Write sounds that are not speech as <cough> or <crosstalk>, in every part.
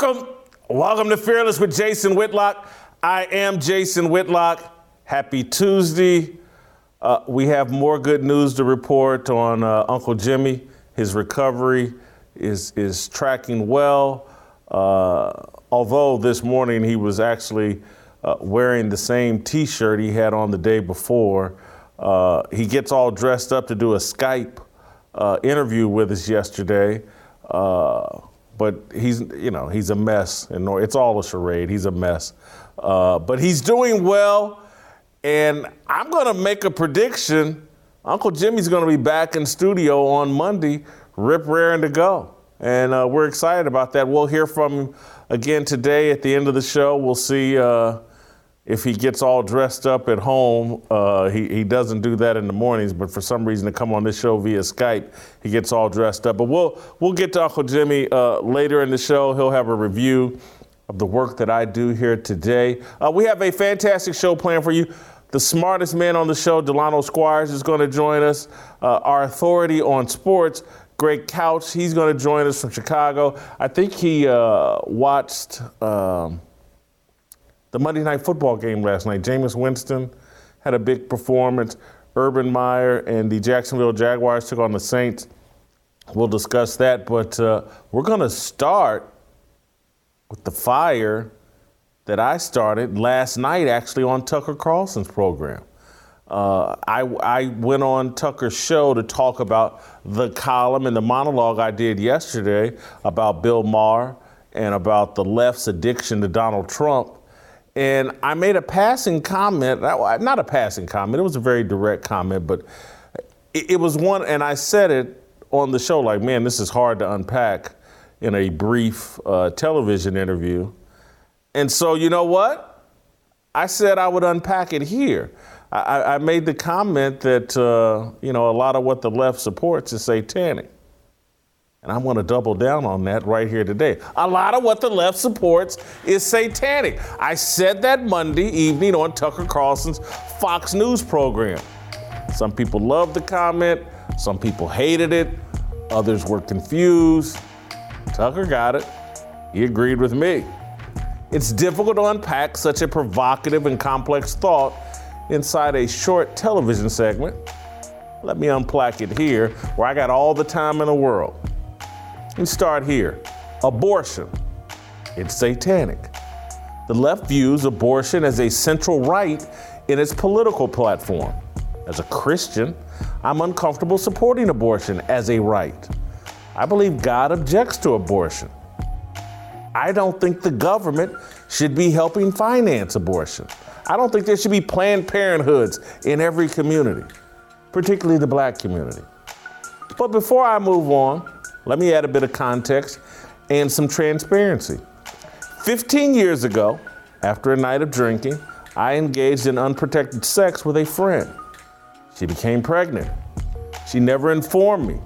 Welcome. Welcome to Fearless with Jason Whitlock. I am Jason Whitlock. Happy Tuesday. Uh, we have more good news to report on uh, Uncle Jimmy. His recovery is, is tracking well. Uh, although this morning he was actually uh, wearing the same t shirt he had on the day before. Uh, he gets all dressed up to do a Skype uh, interview with us yesterday but he's you know he's a mess. And it's all a charade. He's a mess. Uh, but he's doing well. And i'm going to make a prediction. Uncle jimmy's going to be back in studio on monday rip raring to go. And uh, we're excited about that. We'll hear from him again today at the end of the show. We'll see uh, if he gets all dressed up at home, uh, he, he doesn't do that in the mornings, but for some reason to come on this show via Skype, he gets all dressed up. But we'll, we'll get to Uncle Jimmy uh, later in the show. He'll have a review of the work that I do here today. Uh, we have a fantastic show planned for you. The smartest man on the show, Delano Squires, is going to join us. Uh, our authority on sports, Greg Couch, he's going to join us from Chicago. I think he uh, watched. Um, the Monday Night Football game last night. Jameis Winston had a big performance. Urban Meyer and the Jacksonville Jaguars took on the Saints. We'll discuss that, but uh, we're going to start with the fire that I started last night, actually, on Tucker Carlson's program. Uh, I, I, went on Tucker's show to talk about the column and the monologue I did yesterday about Bill Maher and about the left's addiction to Donald Trump. And I made a passing comment, not a passing comment, it was a very direct comment, but it was one, and I said it on the show like, man, this is hard to unpack in a brief uh, television interview. And so, you know what? I said I would unpack it here. I, I made the comment that, uh, you know, a lot of what the left supports is satanic. And I want to double down on that right here today. A lot of what the left supports is satanic. I said that Monday evening on Tucker Carlson's Fox News program. Some people loved the comment, some people hated it, others were confused. Tucker got it. He agreed with me. It's difficult to unpack such a provocative and complex thought inside a short television segment. Let me unpack it here, where I got all the time in the world. We start here. Abortion. It's satanic. The left views abortion as a central right in its political platform. As a Christian, I'm uncomfortable supporting abortion as a right. I believe God objects to abortion. I don't think the government should be helping finance abortion. I don't think there should be Planned Parenthoods in every community, particularly the black community. But before I move on, let me add a bit of context and some transparency. 15 years ago, after a night of drinking, I engaged in unprotected sex with a friend. She became pregnant. She never informed me.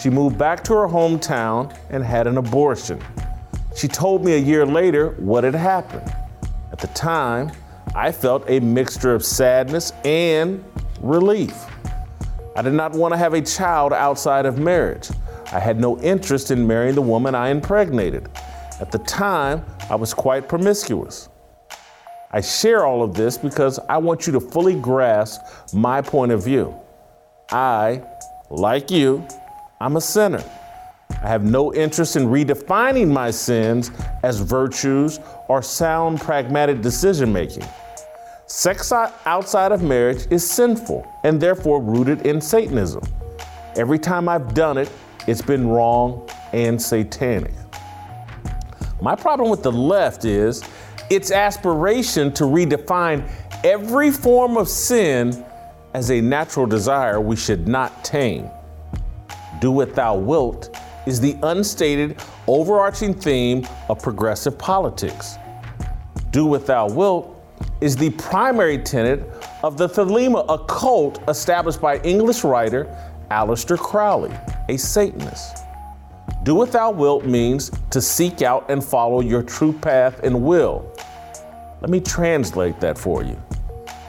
She moved back to her hometown and had an abortion. She told me a year later what had happened. At the time, I felt a mixture of sadness and relief. I did not want to have a child outside of marriage. I had no interest in marrying the woman I impregnated. At the time, I was quite promiscuous. I share all of this because I want you to fully grasp my point of view. I, like you, I'm a sinner. I have no interest in redefining my sins as virtues or sound pragmatic decision making. Sex outside of marriage is sinful and therefore rooted in Satanism. Every time I've done it, it's been wrong and satanic. My problem with the left is its aspiration to redefine every form of sin as a natural desire we should not tame. Do what thou wilt is the unstated, overarching theme of progressive politics. Do what thou wilt is the primary tenet of the Thelema, occult established by English writer Aleister Crowley, a Satanist. Do what thou wilt means to seek out and follow your true path and will. Let me translate that for you.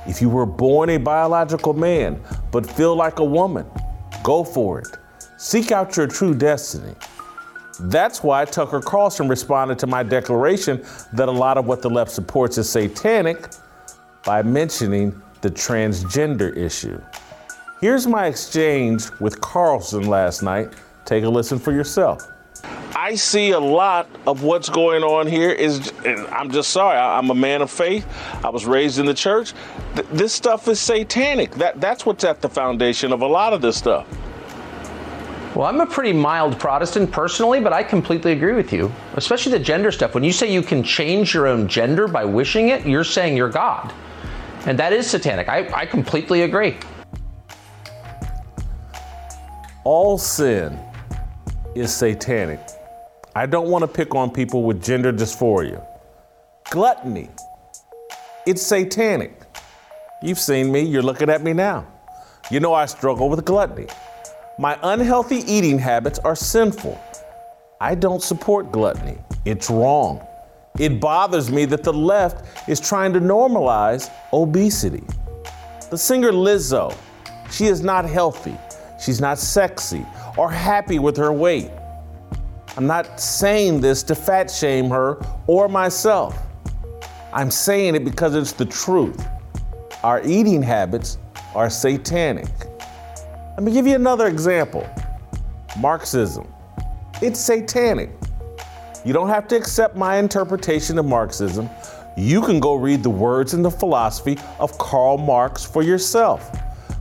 If you were born a biological man but feel like a woman, go for it. Seek out your true destiny. That's why Tucker Carlson responded to my declaration that a lot of what the left supports is satanic by mentioning the transgender issue. Here's my exchange with Carlson last night. Take a listen for yourself. I see a lot of what's going on here is I'm just sorry. I'm a man of faith. I was raised in the church. This stuff is satanic. That that's what's at the foundation of a lot of this stuff. Well, I'm a pretty mild Protestant personally, but I completely agree with you, especially the gender stuff. When you say you can change your own gender by wishing it, you're saying you're God. And that is satanic. I, I completely agree. All sin is satanic. I don't want to pick on people with gender dysphoria. Gluttony, it's satanic. You've seen me, you're looking at me now. You know I struggle with gluttony. My unhealthy eating habits are sinful. I don't support gluttony. It's wrong. It bothers me that the left is trying to normalize obesity. The singer Lizzo, she is not healthy. She's not sexy or happy with her weight. I'm not saying this to fat shame her or myself. I'm saying it because it's the truth. Our eating habits are satanic. Let me give you another example Marxism. It's satanic. You don't have to accept my interpretation of Marxism. You can go read the words and the philosophy of Karl Marx for yourself.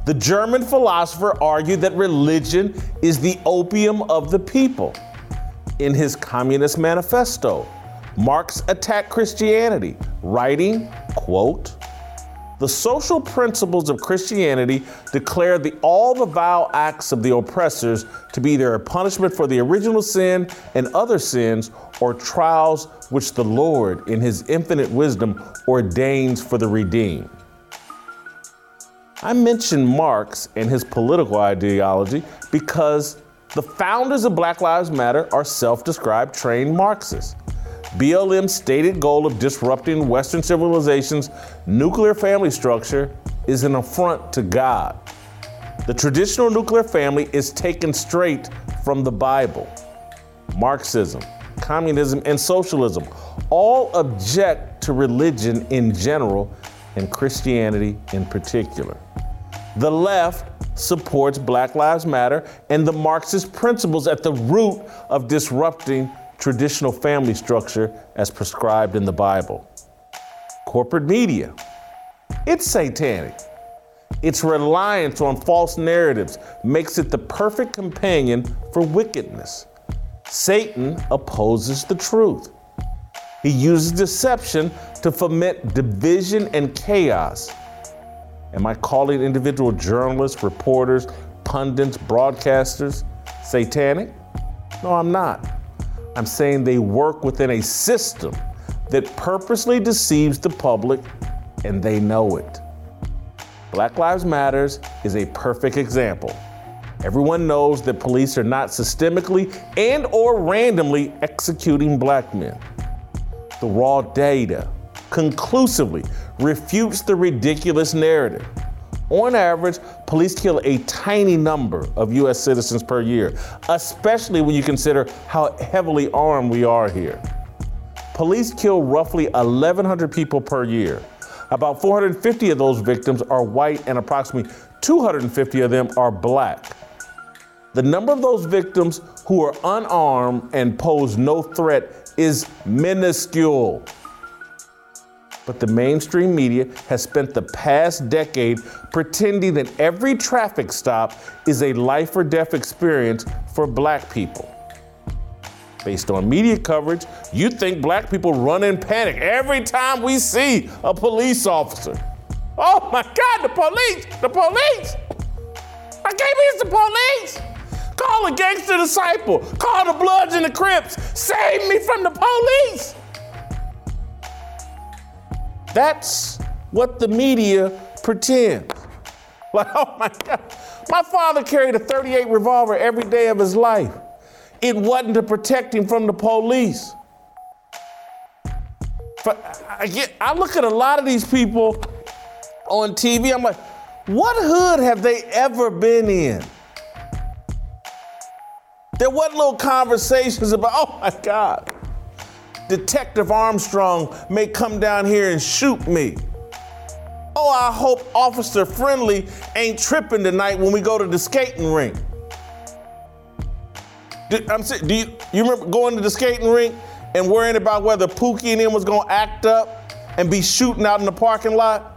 The German philosopher argued that religion is the opium of the people. In his Communist Manifesto, Marx attacked Christianity, writing, quote, the social principles of Christianity declare the, all the vile acts of the oppressors to be either a punishment for the original sin and other sins or trials which the Lord, in his infinite wisdom, ordains for the redeemed. I mention Marx and his political ideology because the founders of Black Lives Matter are self described trained Marxists. BLM's stated goal of disrupting Western civilization's nuclear family structure is an affront to God. The traditional nuclear family is taken straight from the Bible. Marxism, communism, and socialism all object to religion in general and Christianity in particular. The left supports Black Lives Matter and the Marxist principles at the root of disrupting traditional family structure as prescribed in the Bible. Corporate media, it's satanic. Its reliance on false narratives makes it the perfect companion for wickedness. Satan opposes the truth. He uses deception to foment division and chaos. Am I calling individual journalists, reporters, pundits, broadcasters satanic? No, I'm not. I'm saying they work within a system that purposely deceives the public and they know it. Black Lives Matters is a perfect example. Everyone knows that police are not systemically and or randomly executing black men. The raw data conclusively refutes the ridiculous narrative. On average, police kill a tiny number of U.S. citizens per year, especially when you consider how heavily armed we are here. Police kill roughly 1,100 people per year. About 450 of those victims are white, and approximately 250 of them are black. The number of those victims who are unarmed and pose no threat is minuscule. But the mainstream media has spent the past decade pretending that every traffic stop is a life or death experience for black people. Based on media coverage, you think black people run in panic every time we see a police officer. Oh my God, the police! The police! I can't be the police! Call a gangster disciple. Call the Bloods and the Crips. Save me from the police. That's what the media pretends. <laughs> Like, oh my God. My father carried a 38 revolver every day of his life. It wasn't to protect him from the police. But I, get, I look at a lot of these people on TV, I'm like, what hood have they ever been in? There wasn't little conversations about, oh my God, Detective Armstrong may come down here and shoot me. Oh, I hope Officer Friendly ain't tripping tonight when we go to the skating rink. Do, I'm do you, you remember going to the skating rink and worrying about whether Pookie and him was gonna act up and be shooting out in the parking lot?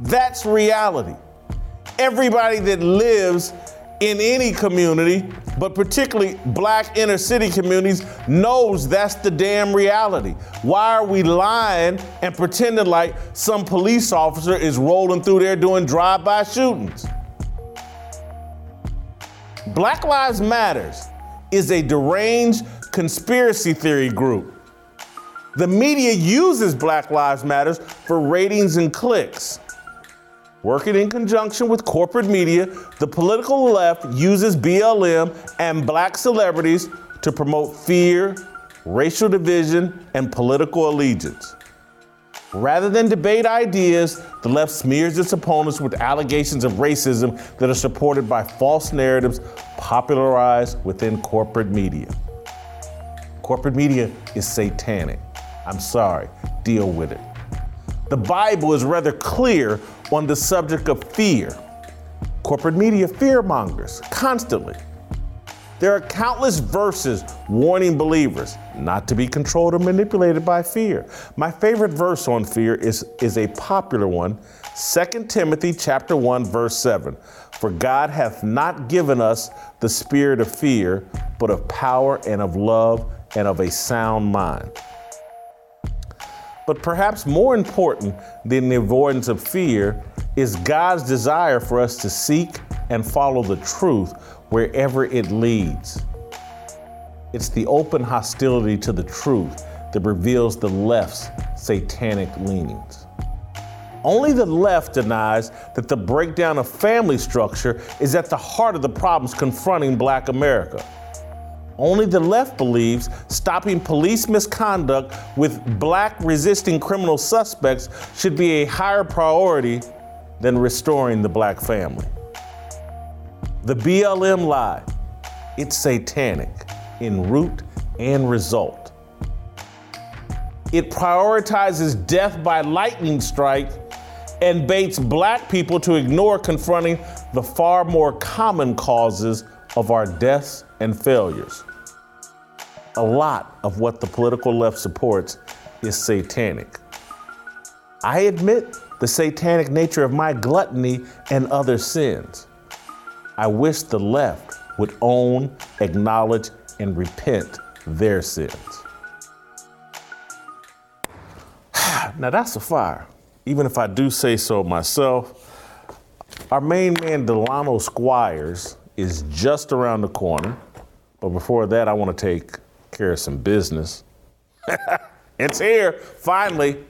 That's reality. Everybody that lives in any community, but particularly black inner city communities, knows that's the damn reality. Why are we lying and pretending like some police officer is rolling through there doing drive-by shootings? Black Lives Matters is a deranged conspiracy theory group. The media uses Black Lives Matters for ratings and clicks. Working in conjunction with corporate media, the political left uses BLM and black celebrities to promote fear, racial division, and political allegiance. Rather than debate ideas, the left smears its opponents with allegations of racism that are supported by false narratives popularized within corporate media. Corporate media is satanic. I'm sorry, deal with it. The Bible is rather clear on the subject of fear. Corporate media fear mongers constantly. There are countless verses warning believers not to be controlled or manipulated by fear. My favorite verse on fear is, is a popular one, 2 Timothy chapter 1 verse 7. For God hath not given us the spirit of fear, but of power and of love and of a sound mind. But perhaps more important than the avoidance of fear is God's desire for us to seek and follow the truth wherever it leads. It's the open hostility to the truth that reveals the left's satanic leanings. Only the left denies that the breakdown of family structure is at the heart of the problems confronting black America. Only the left believes stopping police misconduct with black resisting criminal suspects should be a higher priority than restoring the black family. The BLM lie, it's satanic in root and result. It prioritizes death by lightning strike and baits black people to ignore confronting the far more common causes of our deaths and failures. A lot of what the political left supports is satanic. I admit the satanic nature of my gluttony and other sins. I wish the left would own, acknowledge, and repent their sins. <sighs> now that's a fire. Even if I do say so myself, our main man Delano Squires is just around the corner. But before that, I want to take care of some business. <laughs> it's here, finally.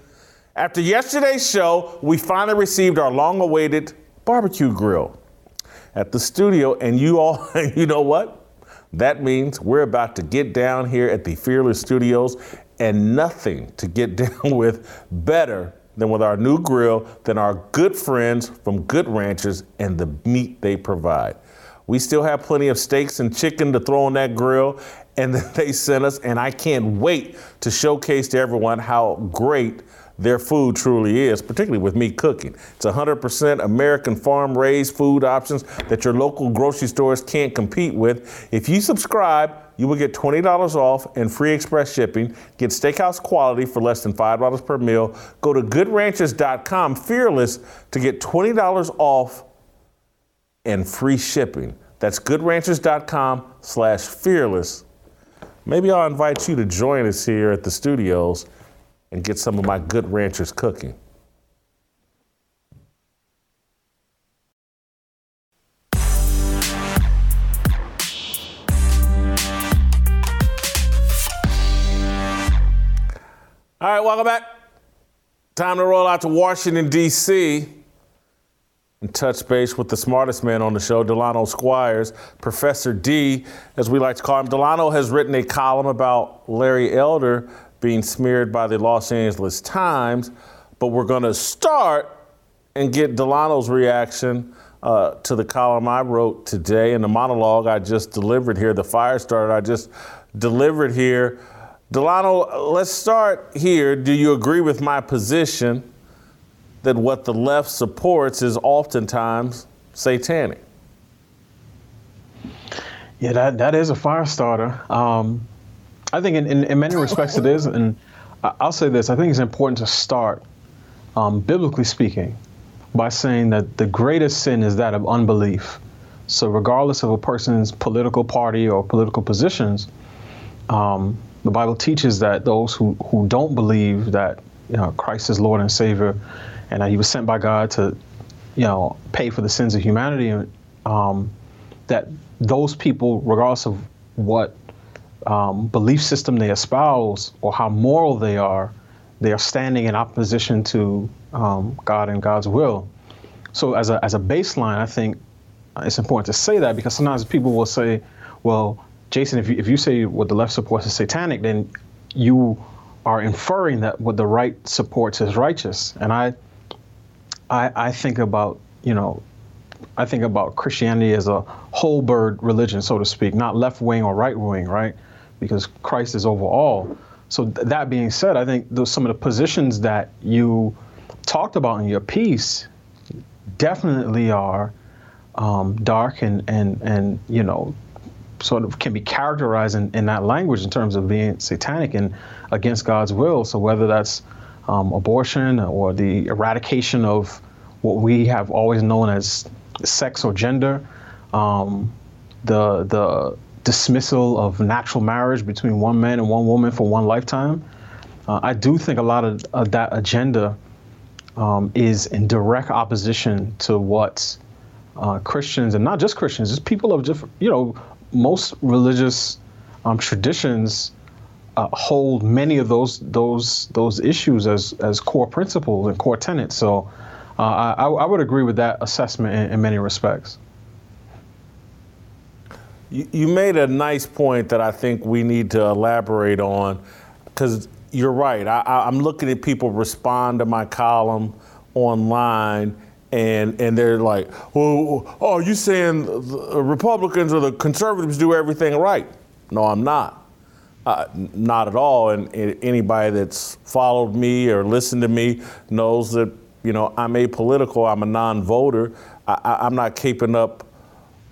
After yesterday's show, we finally received our long awaited barbecue grill at the studio, and you all, <laughs> you know what? That means we're about to get down here at the Fearless Studios, and nothing to get <laughs> down with better than with our new grill than our good friends from Good Ranchers and the meat they provide. We still have plenty of steaks and chicken to throw on that grill, and they sent us, and I can't wait to showcase to everyone how great their food truly is, particularly with me cooking. It's 100% American farm raised food options that your local grocery stores can't compete with. If you subscribe, you will get $20 off and free express shipping. Get steakhouse quality for less than $5 per meal. Go to goodranchers.com fearless to get $20 off and free shipping. That's goodranchers.com slash fearless. Maybe I'll invite you to join us here at the studios and get some of my good ranchers cooking. All right, welcome back. Time to roll out to Washington, D.C. and touch base with the smartest man on the show, Delano Squires, Professor D, as we like to call him. Delano has written a column about Larry Elder being smeared by the Los Angeles Times, but we're going to start and get Delano's reaction uh, to the column I wrote today and the monologue I just delivered here, the fire starter I just delivered here. Delano, let's start here. Do you agree with my position that what the left supports is oftentimes satanic? Yeah, that, that is a fire starter. Um, I think in, in, in, many respects it is. And I'll say this I think it's important to start, um, biblically speaking, by saying that the greatest sin is that of unbelief. So, regardless of a person's political party or political positions, um, the Bible teaches that those who, who don't believe that you know, Christ is Lord and Savior and that He was sent by God to you know, pay for the sins of humanity, um, that those people, regardless of what um, belief system they espouse or how moral they are, they are standing in opposition to um, God and God's will. So, as a, as a baseline, I think it's important to say that because sometimes people will say, well, Jason, if you, if you say what the left supports is satanic, then you are inferring that what the right supports is righteous. And I, I, I think about, you know, I think about Christianity as a whole bird religion, so to speak, not left wing or right wing, right? Because Christ is over all. So th- that being said, I think those some of the positions that you talked about in your piece definitely are um, dark and and and you know sort of can be characterized in, in that language in terms of being satanic and against God's will. So whether that's um, abortion or the eradication of what we have always known as sex or gender, um, the the dismissal of natural marriage between one man and one woman for one lifetime. Uh, I do think a lot of, of that agenda um, is in direct opposition to what uh, Christians and not just Christians, just people of different, you know, most religious um, traditions uh, hold many of those those those issues as as core principles and core tenets. So uh, I, I, would agree with that assessment in, in many respects. You, you made a nice point that I think we need to elaborate on because you're right. I, am looking at people respond to my column online, and and they're like, "Well, oh, you saying the Republicans or the conservatives do everything right?" No, I'm not. Uh, not at all. And, and anybody that's followed me or listened to me knows that you know I'm apolitical. I'm a non-voter. I, I'm not keeping up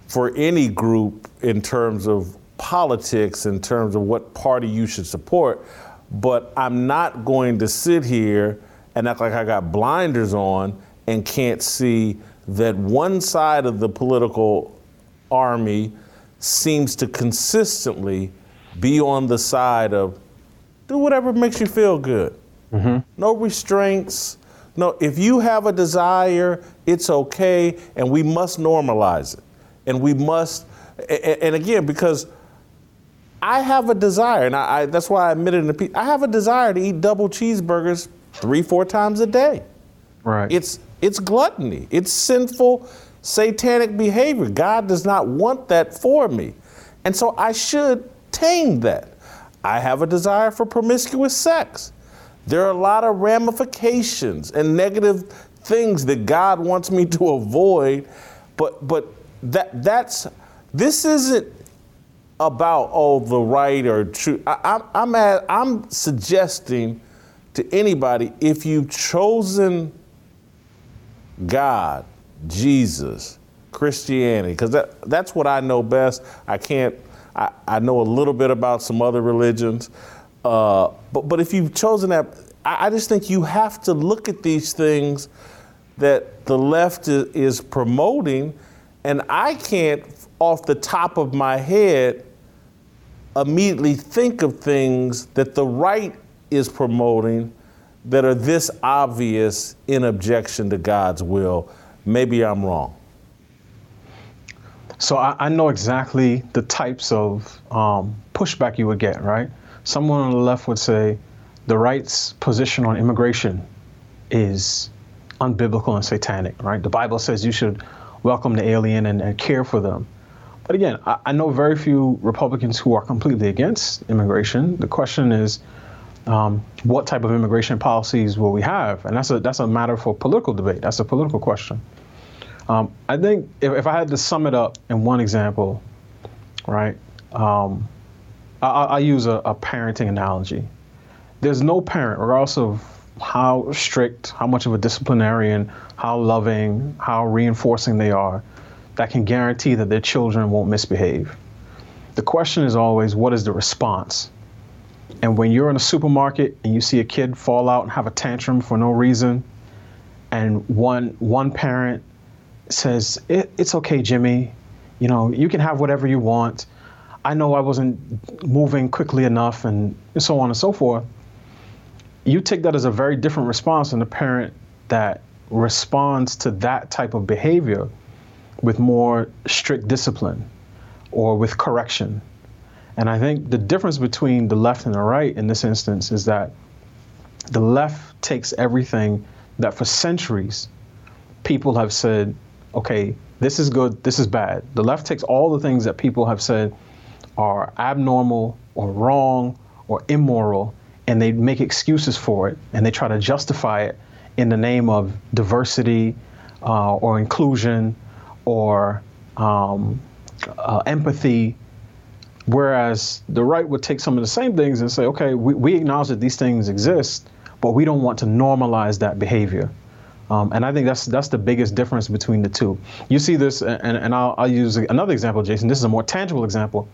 for any group in terms of politics, in terms of what party you should support but I'm not going to sit here and act like I got blinders on and can't see that one side of the political army seems to consistently be on the side of do whatever makes you feel good. Mm-hmm. No restraints. No, if you have a desire, it's okay, and we must normalize it. And we must, and again, because I have a desire, and I, I, that's why I admitted in the piece, I have a desire to eat double cheeseburgers three, four times a day. Right. It's it's gluttony. It's sinful, satanic behavior. God does not want that for me. And so I should tame that. I have a desire for promiscuous sex. There are a lot of ramifications and negative things that God wants me to avoid, but but that that's this isn't about oh the right or true. I, I'm at, I'm suggesting to anybody if you've chosen God, Jesus, Christianity, because that, that's what I know best. I can't. I, I know a little bit about some other religions, uh, but but if you've chosen that, I, I just think you have to look at these things that the left is, is promoting, and I can't off the top of my head immediately think of things that the right is promoting that are this obvious in objection to God's will. Maybe I'm wrong. So I, I know exactly the types of um, pushback you would get, right? Someone on the left would say the right's position on immigration is unbiblical and satanic, right? The Bible says you should welcome the alien and, and care for them. But again, I, I, know very few Republicans who are completely against immigration. The question is, um, what type of immigration policies will we have? And that's a that's a matter for political debate. That's a political question. Um, I think if, if I had to sum it up in one example, right? Um, I, I use a, a parenting analogy. There's no parent, regardless of how strict, how much of a disciplinarian, how loving, how reinforcing they are, that can guarantee that their children won't misbehave. The question is always, what is the response? And when you're in a supermarket and you see a kid fall out and have a tantrum for no reason, and one one parent says, it, "It's okay, Jimmy. You know, you can have whatever you want. I know I wasn't moving quickly enough, and so on and so forth." You take that as a very different response than a parent that responds to that type of behavior with more strict discipline or with correction. And I think the difference between the left and the right in this instance is that the left takes everything that for centuries people have said, okay, this is good, this is bad. The left takes all the things that people have said are abnormal or wrong or immoral, and they make excuses for it and they try to justify it in the name of diversity uh, or inclusion or um, uh, empathy. Whereas the right would take some of the same things and say, okay, we, we acknowledge that these things exist, but we don't want to normalize that behavior. Um, and I think that's that's the biggest difference between the two. You see this, and, and I'll, I'll, use another example, Jason. This is a more tangible example.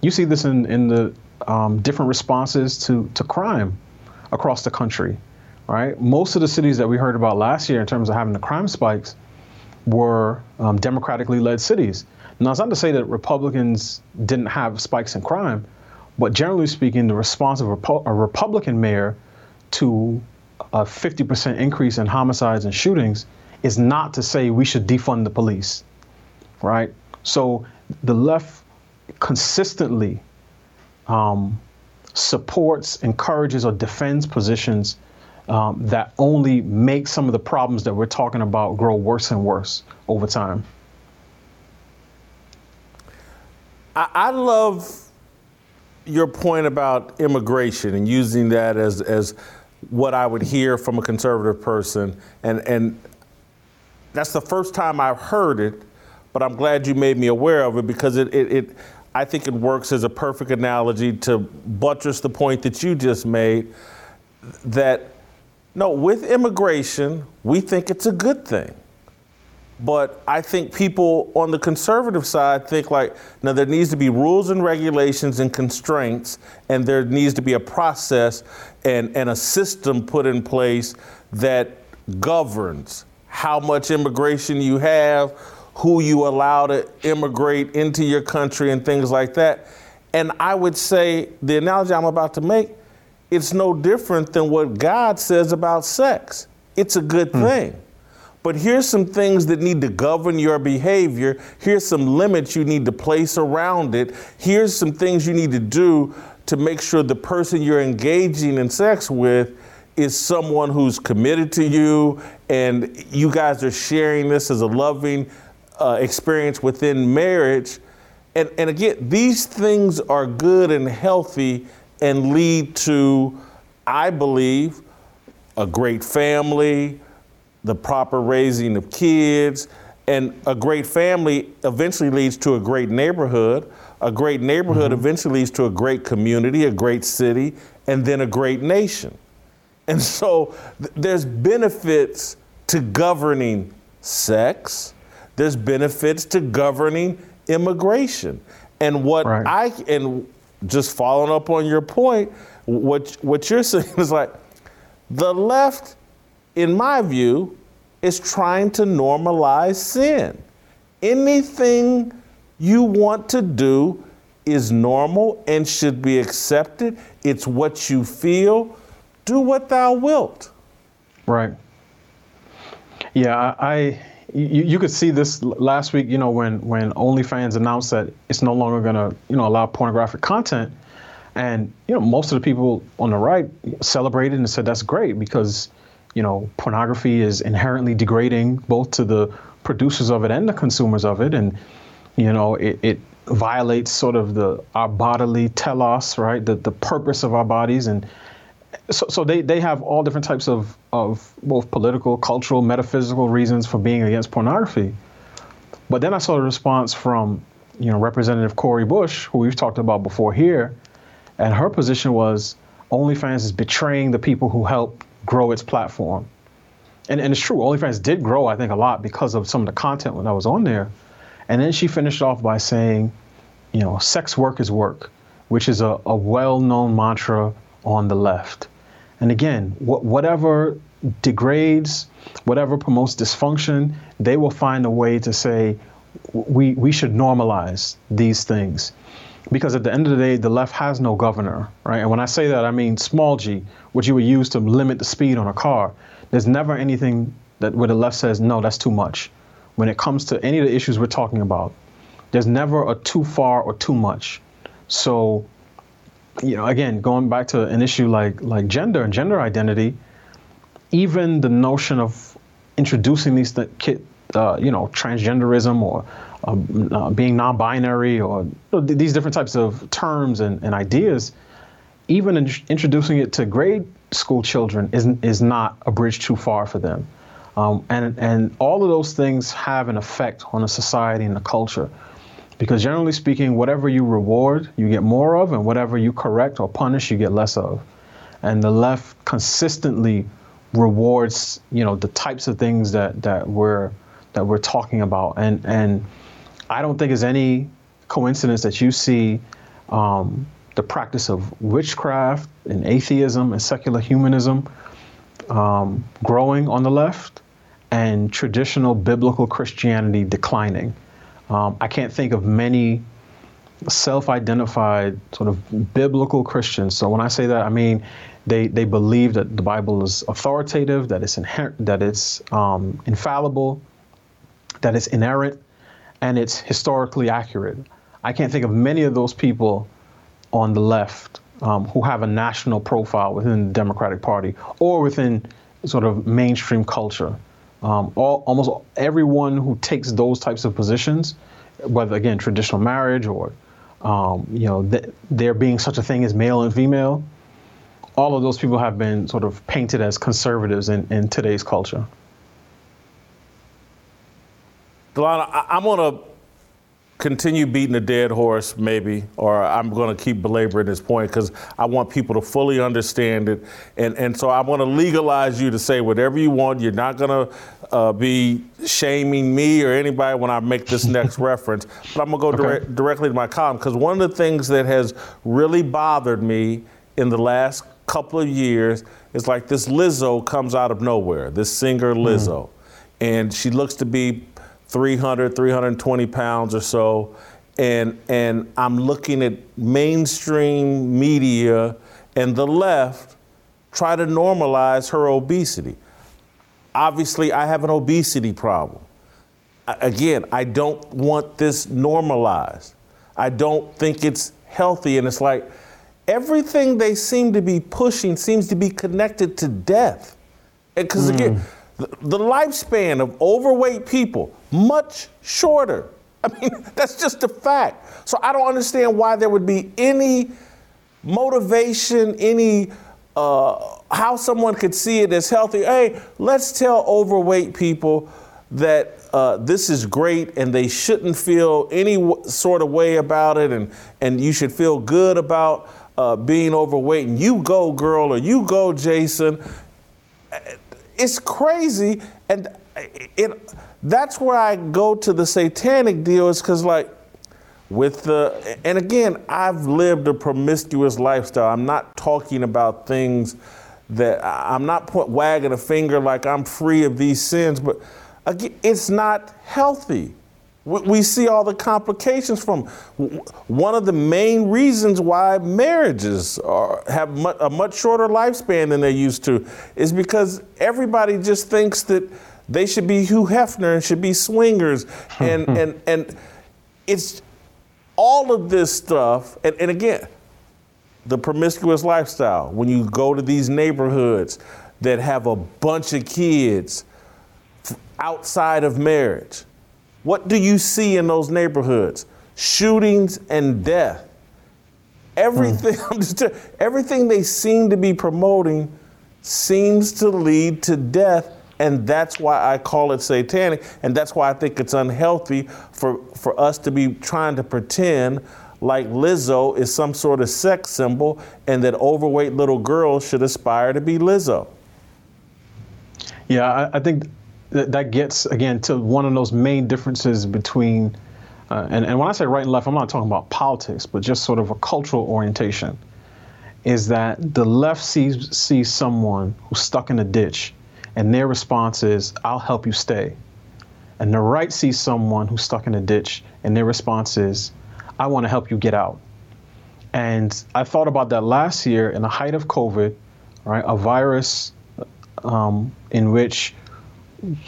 You see this in, in the um, different responses to, to crime across the country, right? Most of the cities that we heard about last year in terms of having the crime spikes were um, democratically led cities. Now, it's not to say that Republicans didn't have spikes in crime, but generally speaking, the response of a, Repu- a Republican mayor to a 50% increase in homicides and shootings is not to say we should defund the police, right? So the left consistently um, supports, encourages, or defends positions um, that only make some of the problems that we're talking about grow worse and worse over time. I, I love your point about immigration and using that as as what I would hear from a conservative person, and and that's the first time I've heard it, but I'm glad you made me aware of it because it, it, it I think it works as a perfect analogy to buttress the point that you just made that no, with immigration, we think it's a good thing. But I think people on the conservative side think like, now there needs to be rules and regulations and constraints, and there needs to be a process and, and a system put in place that governs how much immigration you have, who you allow to immigrate into your country, and things like that. And I would say the analogy I'm about to make, it's no different than what God says about sex. It's a good hmm. thing. But here's some things that need to govern your behavior. Here's some limits you need to place around it. Here's some things you need to do to make sure the person you're engaging in sex with is someone who's committed to you and you guys are sharing this as a loving uh, experience within marriage. And, and again, these things are good and healthy and lead to, I believe, a great family, the proper raising of kids, and a great family eventually leads to a great neighborhood. A great neighborhood mm-hmm. eventually leads to a great community, a great city, and then a great nation. And <laughs> so th- there's benefits to governing sex, there's benefits to governing immigration. And what right. I and just following up on your point, what what you're <laughs> saying is like the left in my view, is trying to normalize sin. Anything you want to do is normal and should be accepted. It's what you feel. Do what thou wilt. Right. Yeah, I. you, you, could see this last week. You know, when when OnlyFans announced that it's no longer to you know allow pornographic content, and you know most of the people on the right celebrated and said that's great because you know, pornography is inherently degrading both to the producers of it and the consumers of it, and you know, it, it violates sort of the our bodily telos, right? The the purpose of our bodies, and so, so they, they have all different types of, of both political, cultural, metaphysical reasons for being against pornography. But then I saw the response from, you know, Representative Cori Bush, who we've talked about before here, and her position was OnlyFans is betraying the people who helped grow its platform. And, and it's true, OnlyFans did grow, I think, a lot because of some of the content that was on there. And then she finished off by saying, you know, sex work is work, which is a, a well known mantra on the left. And again, wh- whatever degrades, whatever promotes dysfunction, they will find a way to say, we, we should normalize these things. Because at the end of the day, the left has no governor, right? And when I say that, I mean small g, which you would use to limit the speed on a car. There's never anything that where the left says, no, that's too much. When it comes to any of the issues we're talking about, there's never a too far or too much. So, you know, again, going back to an issue like like gender and gender identity, even the notion of introducing these th- uh, you know, transgenderism or uh, being non-binary or these different types of terms and, and ideas, even in introducing it to grade school children is is not a bridge too far for them. Um, and and all of those things have an effect on a society and a culture. Because generally speaking, whatever you reward, you get more of, and whatever you correct or punish, you get less of. And the left consistently rewards, you know, the types of things that that we're that we're talking about. And and I don't think it's any coincidence that you see um, the practice of witchcraft and atheism and secular humanism um, growing on the left and traditional biblical Christianity declining. Um, I can't think of many self-identified sort of biblical Christians. So when I say that, I mean they they believe that the Bible is authoritative, that it's inher- that it's um, infallible, that it's inerrant, and it's historically accurate. I can't think of many of those people on the left um, who have a national profile within the Democratic Party or within sort of mainstream culture. Um, all, almost everyone who takes those types of positions, whether again traditional marriage or um, you know th- there being such a thing as male and female, all of those people have been sort of painted as conservatives in, in today's culture. Delano, I- am going to continue beating a dead horse, maybe, or I'm going to keep belaboring this point because I want people to fully understand it. And, and so I want to legalize you to say whatever you want. You're not going to uh, be shaming me or anybody when I make this <laughs> next reference. But I'm going to go okay. dire- directly to my column because one of the things that has really bothered me in the last couple of years is like this Lizzo comes out of nowhere, this singer Lizzo. Mm. And she looks to be 300, 320 pounds or so. And, and I'm looking at mainstream media and the left try to normalize her obesity. Obviously, I have an obesity problem. Again, I don't want this normalized. I don't think it's healthy. And it's like everything they seem to be pushing seems to be connected to death. Because mm. again, the lifespan of overweight people much shorter. I mean, <laughs> that's just a fact. So I don't understand why there would be any motivation, any uh, how someone could see it as healthy. Hey, let's tell overweight people that uh, this is great and they shouldn't feel any w- sort of way about it, and and you should feel good about uh, being overweight. And you go, girl, or you go, Jason it's crazy, and it. That's where I go to the satanic deal is because like with the and again I've lived a promiscuous lifestyle. I'm not talking about things that I'm not wagging a finger like I'm free of these sins, but again, it's not healthy. We see all the complications from one of the main reasons why marriages are, have a much shorter lifespan than they used to is because everybody just thinks that they should be Hugh Hefner and should be swingers, and and and it's all of this stuff. And, and again, the promiscuous lifestyle. When you go to these neighborhoods that have a bunch of kids outside of marriage what do you see in those neighborhoods? Shootings and death. Everything, <laughs> mm. everything they seem to be promoting seems to lead to death, And that's why I call it satanic. And that's why I think it's unhealthy for, for us to be trying to pretend like Lizzo is some sort of sex symbol and that overweight little girls should aspire to be Lizzo. Yeah, I, I think that, that gets, again, to one of those main differences between, uh, and, and when I say right and left, I'm not talking about politics, but just sort of a cultural orientation, is that the left sees, sees someone who's stuck in a ditch and their response is, I'll help you stay. And the right sees someone who's stuck in a ditch and their response is, I want to help you get out. And I thought about that last year in the height of COVID, right? A virus um, in which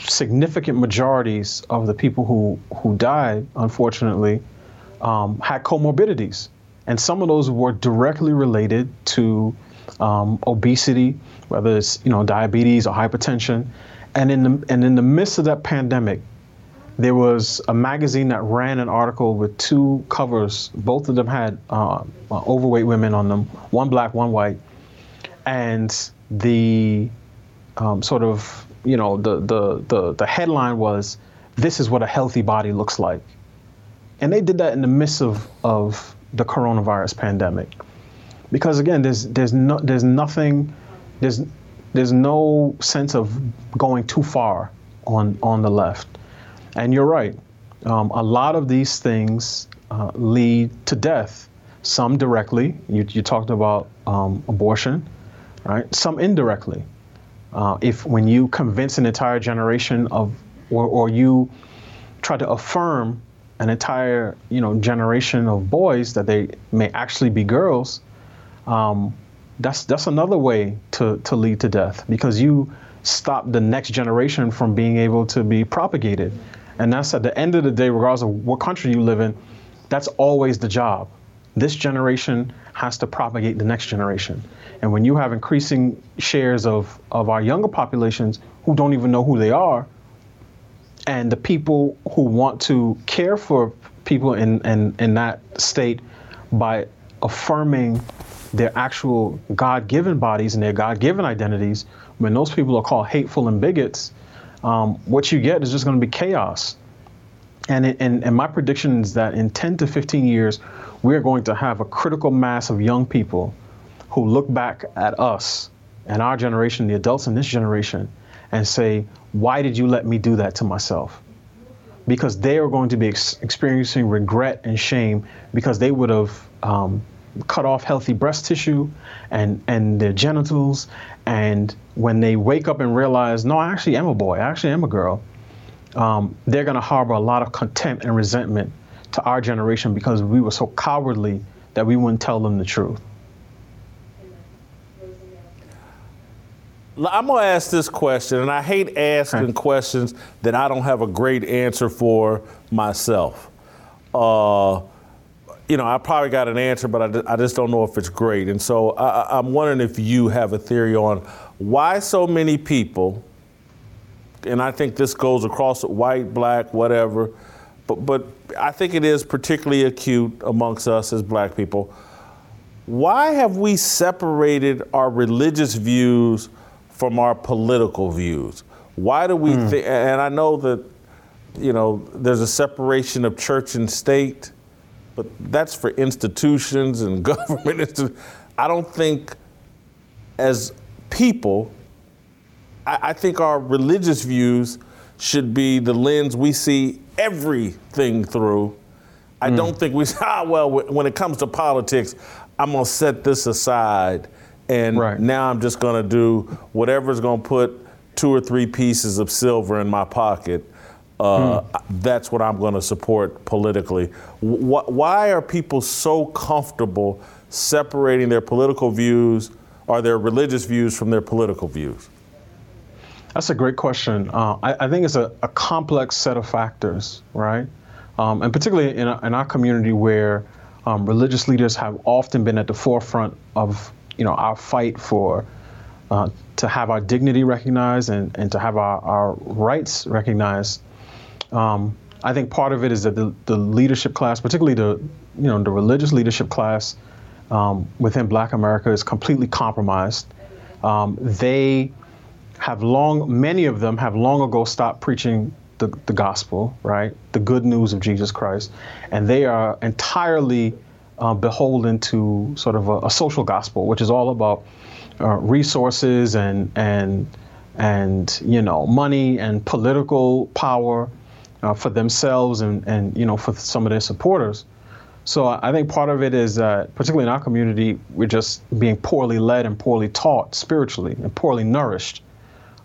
significant majorities of the people who, who died, unfortunately, um, had comorbidities. And some of those were directly related to um, obesity, whether it's you know diabetes or hypertension. And in the and in the midst of that pandemic, there was a magazine that ran an article with two covers. Both of them had uh, overweight women on them, one black, one white, and the um, sort of you know the, the the the headline was, "This is what a healthy body looks like," and they did that in the midst of of the coronavirus pandemic, because again, there's there's no there's nothing there's there's no sense of going too far on on the left and you're right. Um, a lot of these things uh, lead to death. Some directly. You, you talked about um, abortion, right? Some indirectly. Uh, if when you convince an entire generation of, or, or you try to affirm an entire you know generation of boys that they may actually be girls, um, that's that's another way to to lead to death because you stop the next generation from being able to be propagated. And that's at the end of the day, regardless of what country you live in, that's always the job. This generation has to propagate the next generation. And when you have increasing shares of, of our younger populations who don't even know who they are, and the people who want to care for people in, in, in that state by affirming their actual God given bodies and their God given identities, when those people are called hateful and bigots, um, what you get is just going to be chaos. And, it, and, and my prediction is that in 10 to 15 years, we're going to have a critical mass of young people who look back at us and our generation, the adults in this generation, and say, Why did you let me do that to myself? Because they are going to be ex- experiencing regret and shame because they would have um, cut off healthy breast tissue and, and their genitals. And when they wake up and realize, no, I actually am a boy, I actually am a girl, um, they're going to harbor a lot of contempt and resentment to our generation because we were so cowardly that we wouldn't tell them the truth. I'm going to ask this question, and I hate asking okay. questions that I don't have a great answer for myself. Uh, you know, I probably got an answer, but I, I just don't know if it's great. And so I, I'm wondering if you have a theory on why so many people, and I think this goes across white, black, whatever, but, but I think it is particularly acute amongst us as black people. Why have we separated our religious views from our political views? Why do we mm. think, and I know that, you know, there's a separation of church and state but that's for institutions and <laughs> government. I don't think, as people, I, I think our religious views should be the lens we see everything through. I mm. don't think we say, <laughs> ah, well, when it comes to politics, I'm going to set this aside and right. now I'm just going to do whatever's going to put two or three pieces of silver in my pocket uh, hmm. that's what I'm going to support politically. Wh- why are people so comfortable separating their political views or their religious views from their political views? That's a great question. Uh, I, I, think it's a, a, complex set of factors, right? Um, and particularly in, in, our community where um, religious leaders have often been at the forefront of you know our fight for uh, to have our dignity recognized and, and to have our, our rights recognized um, I think part of it is that the, the leadership class, particularly the you know the religious leadership class um, within Black America, is completely compromised. Um, they have long, many of them have long ago stopped preaching the, the gospel, right? The good news of Jesus Christ. And they are entirely uh, beholden to sort of a, a, social gospel, which is all about uh, resources and, and, and, you know, money and political power uh, for themselves and, and, you know, for some of their supporters. So I think part of it is that, particularly in our community, we're just being poorly led and poorly taught spiritually and poorly nourished.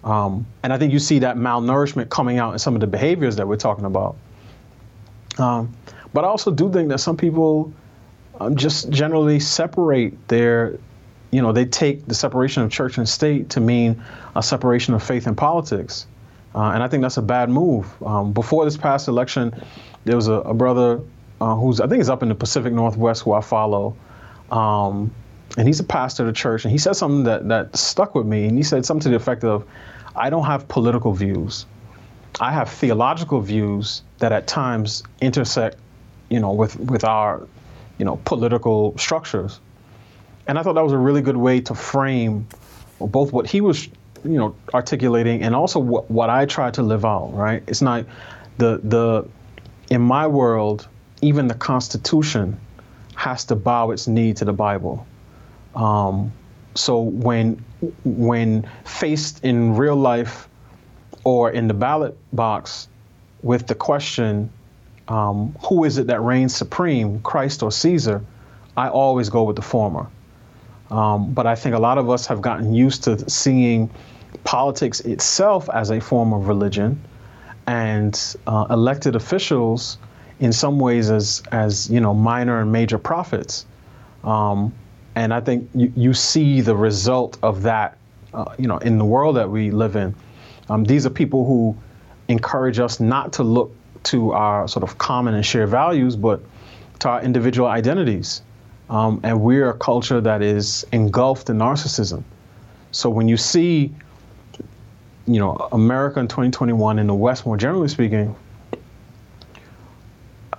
Um, and I think you see that malnourishment coming out in some of the behaviors that we're talking about. Um, but I also do think that some people um, just generally separate their, you know, they take the separation of church and state to mean a separation of faith and politics. Uh, and I think that's a bad move. Um, before this past election, there was a, a brother uh, who's, I think, is up in the Pacific Northwest who I follow. Um, and he's a pastor of the church, and he said something that, that stuck with me. And he said something to the effect of, I don't have political views. I have theological views that at times intersect, you know, with, with our, you know, political structures. And I thought that was a really good way to frame both what he was, you know, articulating and also what, what I try to live out, right? It's not the, the, in my world, even the Constitution has to bow its knee to the Bible. Um, so when when faced in real life or in the ballot box with the question, um, who is it that reigns supreme, Christ or Caesar? I always go with the former. Um, but I think a lot of us have gotten used to seeing politics itself as a form of religion, and uh, elected officials, in some ways, as as you know, minor and major prophets. Um, and I think you, you see the result of that, uh, you know, in the world that we live in. Um, these are people who encourage us not to look to our sort of common and shared values, but to our individual identities. Um, and we're a culture that is engulfed in narcissism. So when you see, you know, America in 2021 in the West, more generally speaking,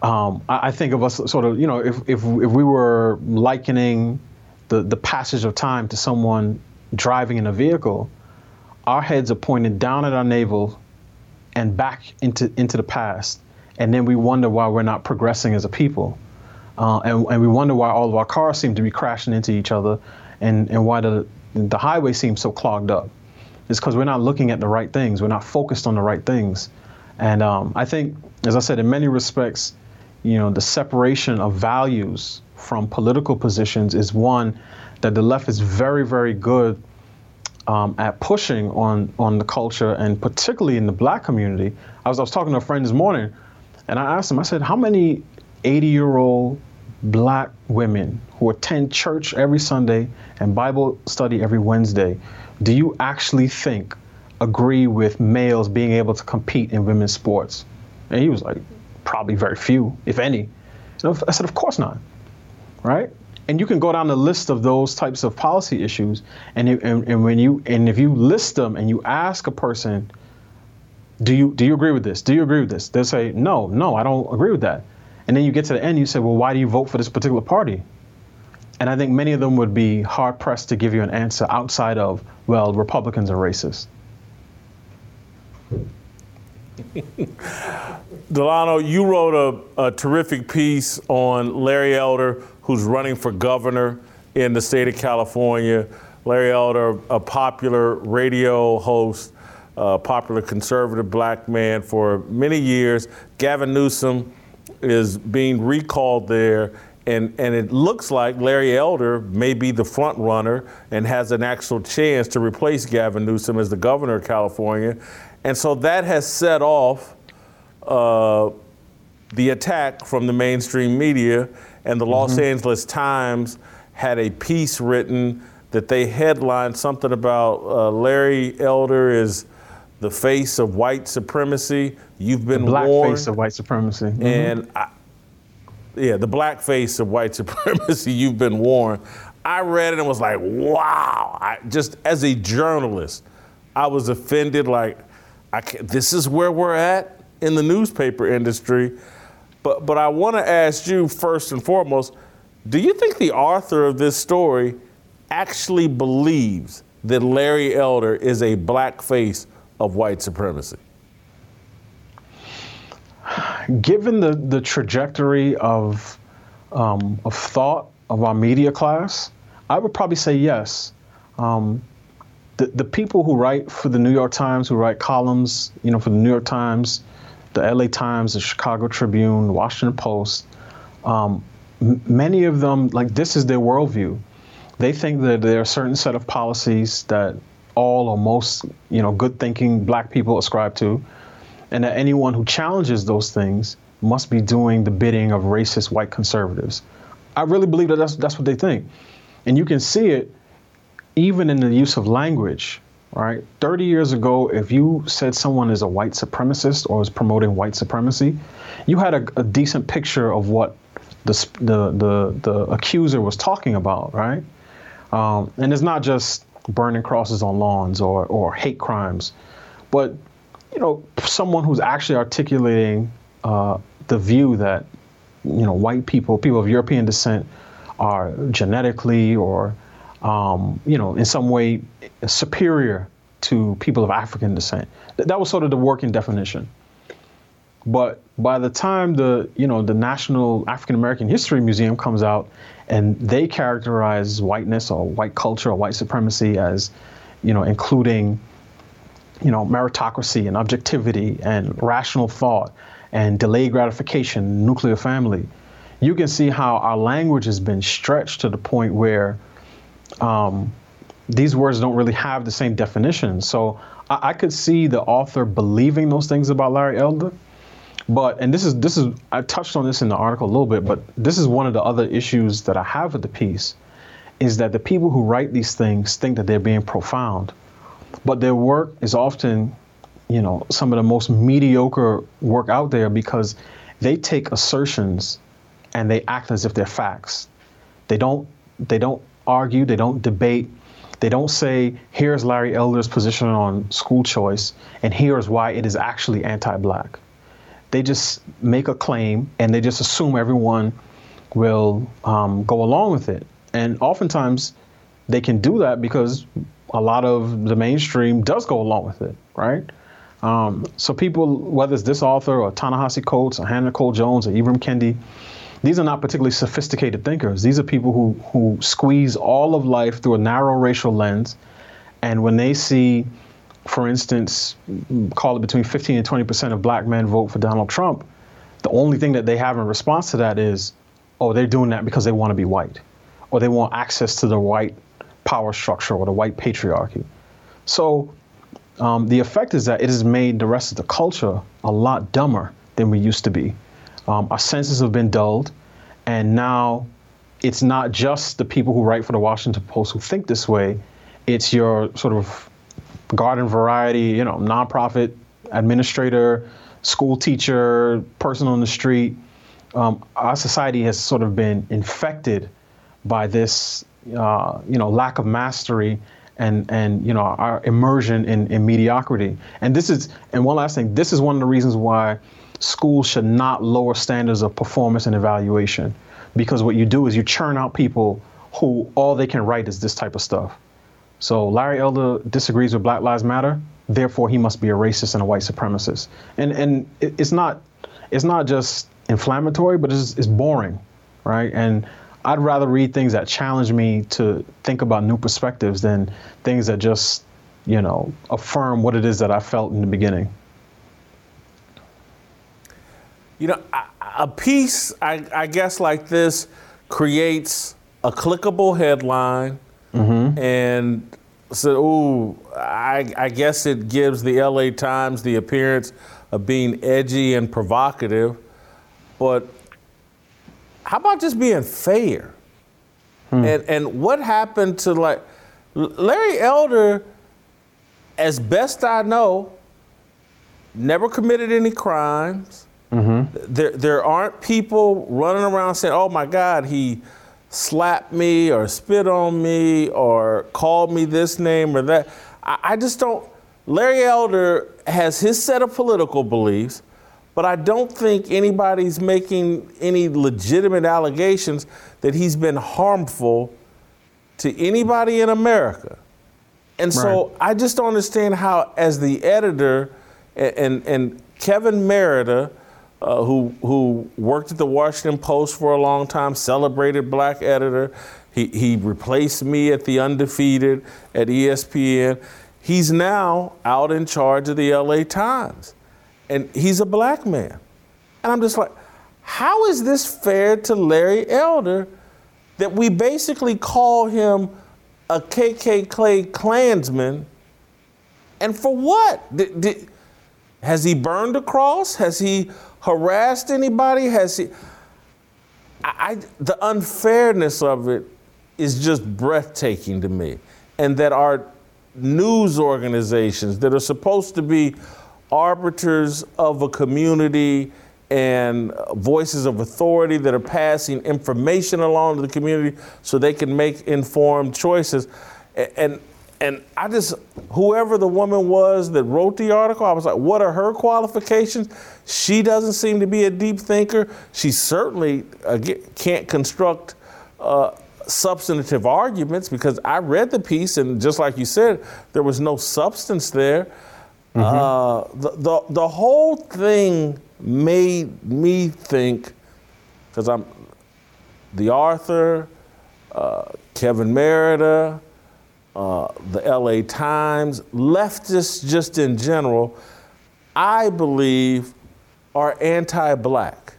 um, I, I, think of us sort of, you know, if, if, if we were likening the, the passage of time to someone driving in a vehicle, our heads are pointed down at our navel and back into, into the past. And then we wonder why we're not progressing as a people. Uh, and, and we wonder why all of our cars seem to be crashing into each other and, and why the, the highway seems so clogged up. It's because we're not looking at the right things. We're not focused on the right things. And um, I think, as I said, in many respects, you know, the separation of values from political positions is one that the left is very, very good um, at pushing on on the culture, and particularly in the black community. I was I was talking to a friend this morning, and I asked him. I said, "How many 80-year-old black women who attend church every Sunday and Bible study every Wednesday do you actually think agree with males being able to compete in women's sports?" And he was like, "Probably very few, if any." I said, "Of course not." right? And you can go down the list of those types of policy issues, and, and, and when you and if you list them and you ask a person, do you do you agree with this? Do you agree with this? They'll say, no, no, I don't agree with that. And then you get to the end, you say, well, why do you vote for this particular party? And I think many of them would be hard pressed to give you an answer outside of, well, Republicans are racist. <laughs> Delano, you wrote a, a, terrific piece on Larry Elder, who's running for governor in the state of California. Larry Elder, a popular radio host, a popular conservative black man for many years. Gavin Newsom is being recalled there. And, and it looks like Larry Elder may be the front runner and has an actual chance to replace Gavin Newsom as the governor of California. And so that has set off uh, the attack from the mainstream media and the mm-hmm. Los Angeles Times had a piece written that they headlined something about uh, Larry Elder is the face of white supremacy. You've been the black warned. face of white supremacy. Mm-hmm. And I, yeah, the black face of white <laughs> supremacy. You've been warned. I read it and was like, wow. I, just as a journalist, I was offended. Like, I this is where we're at in the newspaper industry. But, but I want to ask you first and foremost do you think the author of this story actually believes that Larry Elder is a black face of white supremacy? Given the, the trajectory of, um, of thought of our media class, I would probably say yes. Um, the, the people who write for the New York Times, who write columns, you know, for the New York Times, the LA Times, the Chicago Tribune, the Washington Post, um, m- many of them, like, this is their worldview. They think that there are certain set of policies that all or most, you know, good thinking black people ascribe to, and that anyone who challenges those things must be doing the bidding of racist white conservatives. I really believe that that's, that's what they think. And you can see it even in the use of language, right? 30 years ago, if you said someone is a white supremacist or is promoting white supremacy, you had a, a decent picture of what the, the, the, the, accuser was talking about, right? Um, and it's not just burning crosses on lawns or, or hate crimes, but you know, someone who's actually articulating uh, the view that you know white people, people of European descent, are genetically or um, you know, in some way superior to people of African descent. That was sort of the working definition. But by the time the you know the National African American History Museum comes out and they characterize whiteness or white culture or white supremacy as you know including you know meritocracy and objectivity and rational thought and delayed gratification, nuclear family, you can see how our language has been stretched to the point where um, these words don't really have the same definition. So I, I, could see the author believing those things about Larry Elder. But and this is this is I touched on this in the article a little bit, but this is one of the other issues that I have with the piece, is that the people who write these things think that they're being profound, but their work is often, you know, some of the most mediocre work out there because they take assertions and they act as if they're facts. They don't they don't argue, they don't debate. They don't say, here's Larry Elder's position on school choice, and here's why it is actually anti black. They just make a claim and they just assume everyone will um, go along with it. And oftentimes they can do that because a lot of the mainstream does go along with it, right? Um, so people, whether it's this author or Ta-Nehisi Coates or Hannah Nicole Jones or Ibram Kendi, these are not particularly sophisticated thinkers. These are people who, who squeeze all of life through a narrow racial lens. And when they see, for instance, call it between 15 and 20% of black men vote for Donald Trump, the only thing that they have in response to that is, oh, they're doing that because they want to be white, or they want access to the white power structure or the white patriarchy. So um, the effect is that it has made the rest of the culture a lot dumber than we used to be. Um, our senses have been dulled, and now it's not just the people who write for the Washington Post who think this way. It's your sort of garden variety, you know, nonprofit administrator, school teacher, person on the street. Um, our society has sort of been infected by this, uh, you know, lack of mastery and and you know our immersion in, in mediocrity. And this is and one last thing, this is one of the reasons why schools should not lower standards of performance and evaluation because what you do is you churn out people who all they can write is this type of stuff. So Larry Elder disagrees with Black Lives Matter, therefore he must be a racist and a white supremacist. And and it's not it's not just inflammatory, but it's, it's boring, right? And I'd rather read things that challenge me to think about new perspectives than things that just, you know, affirm what it is that I felt in the beginning. You know, a piece, I, I guess, like this creates a clickable headline mm-hmm. and so, ooh, I, I guess it gives the LA Times the appearance of being edgy and provocative. But how about just being fair? Hmm. And and what happened to like Larry Elder, as best I know, never committed any crimes. Mm-hmm. There, there aren't people running around saying, oh my God, he slapped me or spit on me or called me this name or that. I, I just don't. Larry Elder has his set of political beliefs, but I don't think anybody's making any legitimate allegations that he's been harmful to anybody in America. And so right. I just don't understand how, as the editor, and and, and Kevin Merida, uh, who who worked at the Washington Post for a long time, celebrated black editor. He he replaced me at the Undefeated at ESPN. He's now out in charge of the LA Times, and he's a black man. And I'm just like, how is this fair to Larry Elder that we basically call him a KKK Klansman? And for what? Did, did, has he burned a cross? Has he harassed anybody? Has he? I, the unfairness of it is just breathtaking to me. And that our news organizations that are supposed to be arbiters of a community and voices of authority that are passing information along to the community so they can make informed choices. And and I just whoever the woman was that wrote the article, I was like, what are her qualifications? She doesn't seem to be a deep thinker. She certainly uh, can't construct uh, substantive arguments because I read the piece and just like you said, there was no substance there. Mm-hmm. Uh, the, the the whole thing made me think, because I'm the author, uh, Kevin Merida, uh, the LA Times, leftists just in general, I believe are anti black.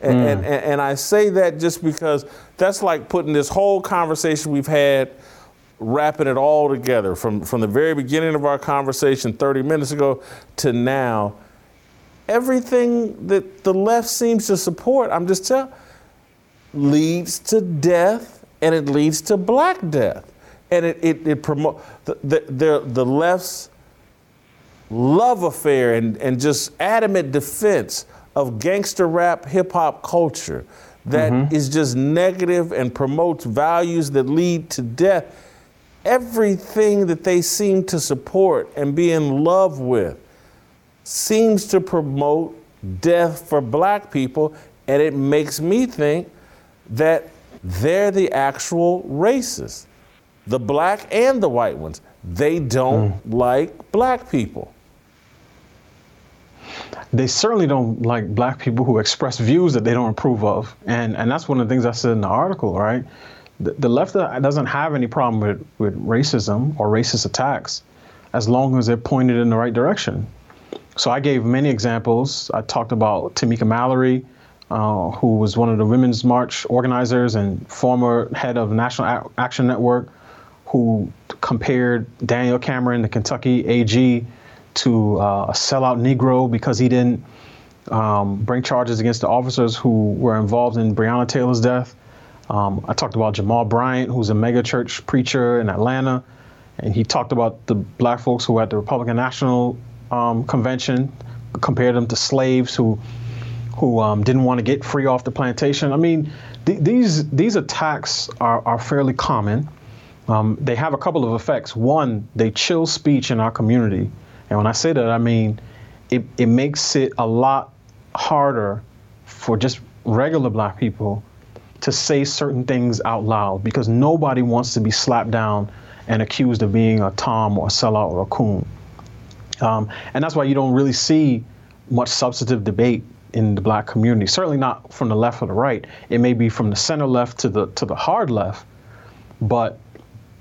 And, mm. and, and, and I say that just because that's like putting this whole conversation we've had, wrapping it all together from, from the very beginning of our conversation 30 minutes ago to now everything that the left seems to support, I'm just telling, leads to death and it leads to black death. And it, it, it promotes the, the, the, left's love affair and, and just adamant defense of gangster rap hip hop culture that mm-hmm. is just negative and promotes values that lead to death. Everything that they seem to support and be in love with seems to promote death for black people, and it makes me think that they're the actual racists. The black and the white ones. They don't mm. like black people. They certainly don't like black people who express views that they don't approve of. And, and that's one of the things I said in the article, right? The, the left doesn't have any problem with, with racism or racist attacks as long as they're pointed in the right direction. So I gave many examples. I talked about Tamika Mallory, uh, who was one of the Women's March organizers and former head of National Action Network, who compared Daniel Cameron, the Kentucky AG, to uh, a sellout Negro because he didn't um, bring charges against the officers who were involved in Breonna Taylor's death. Um, I talked about Jamal Bryant, who's a megachurch preacher in Atlanta, and he talked about the black folks who were at the Republican National um, convention, compared them to slaves who who um, didn't want to get free off the plantation. I mean, th- these these attacks are, are fairly common. Um, they have a couple of effects. One, they chill speech in our community, and when I say that, I mean it, it makes it a lot harder for just regular black people to say certain things out loud because nobody wants to be slapped down and accused of being a tom or a sellout or a coon. Um, and that's why you don't really see much substantive debate in the black community. Certainly not from the left or the right. It may be from the center left to the to the hard left, but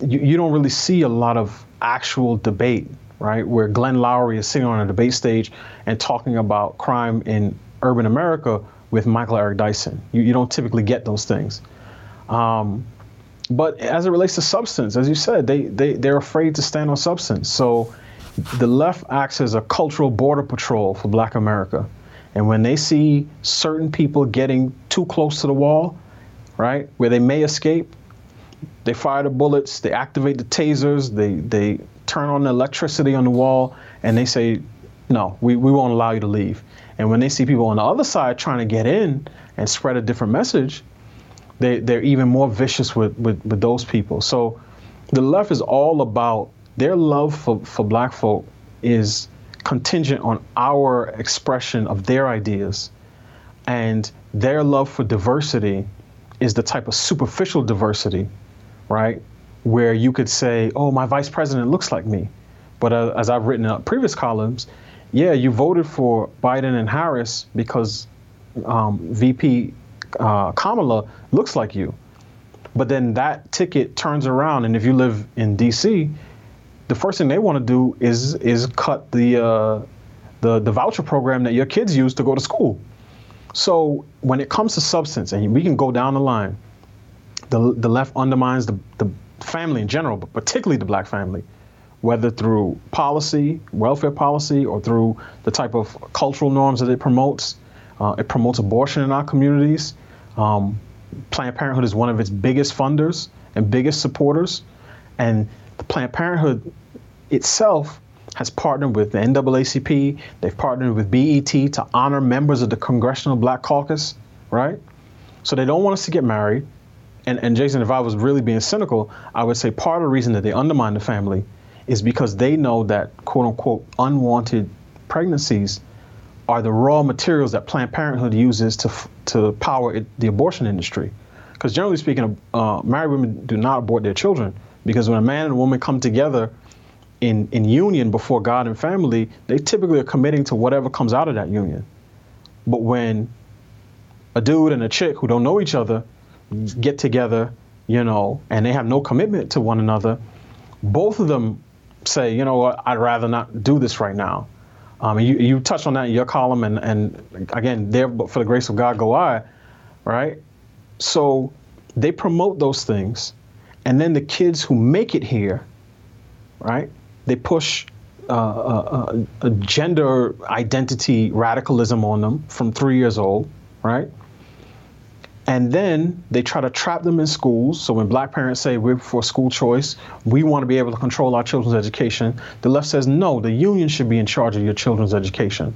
you, you don't really see a lot of actual debate, right? Where Glenn Loury is sitting on a debate stage and talking about crime in urban America with Michael Eric Dyson. You, you don't typically get those things. Um, but as it relates to substance, as you said, they, they, they're afraid to stand on substance. So the left acts as a cultural border patrol for black America. And when they see certain people getting too close to the wall, right, where they may escape, they fire the bullets, they activate the tasers, they, they turn on the electricity on the wall, and they say, no, we, we won't allow you to leave. And when they see people on the other side trying to get in and spread a different message, they, they're even more vicious with, with, with those people. So the left is all about their love for, for black folk is contingent on our expression of their ideas. And their love for diversity is the type of superficial diversity, right? where you could say, oh, my vice president looks like me. But uh, as I've written in previous columns, yeah, you voted for Biden and Harris because um, VP uh, Kamala looks like you. But then that ticket turns around, and if you live in D.C., the first thing they want to do is is cut the uh, the the voucher program that your kids use to go to school. So when it comes to substance, and we can go down the line, the the left undermines the the family in general, but particularly the black family, whether through policy, welfare policy, or through the type of cultural norms that it promotes. Uh, it promotes abortion in our communities. Um, Planned Parenthood is one of its biggest funders and biggest supporters. And Planned Parenthood itself has partnered with the NAACP, they've partnered with BET to honor members of the Congressional Black Caucus, right? So they don't want us to get married. And, and Jason, if I was really being cynical, I would say part of the reason that they undermine the family is because they know that quote unquote unwanted pregnancies are the raw materials that Planned Parenthood uses to to power it, the abortion industry. Because generally speaking, uh, married women do not abort their children because when a man and a woman come together in in union before God and family, they typically are committing to whatever comes out of that union. But when a dude and a chick who don't know each other get together, you know, and they have no commitment to one another, both of them say, you know what, I'd rather not do this right now. Um, you, you touched on that in your column, and, and again, there, but for the grace of God go I, right? So they promote those things, and then the kids who make it here, right? They push uh, uh, uh, gender identity radicalism on them from three years old, right? And then they try to trap them in schools. So when black parents say we're for school choice, we want to be able to control our children's education, the left says no, the union should be in charge of your children's education.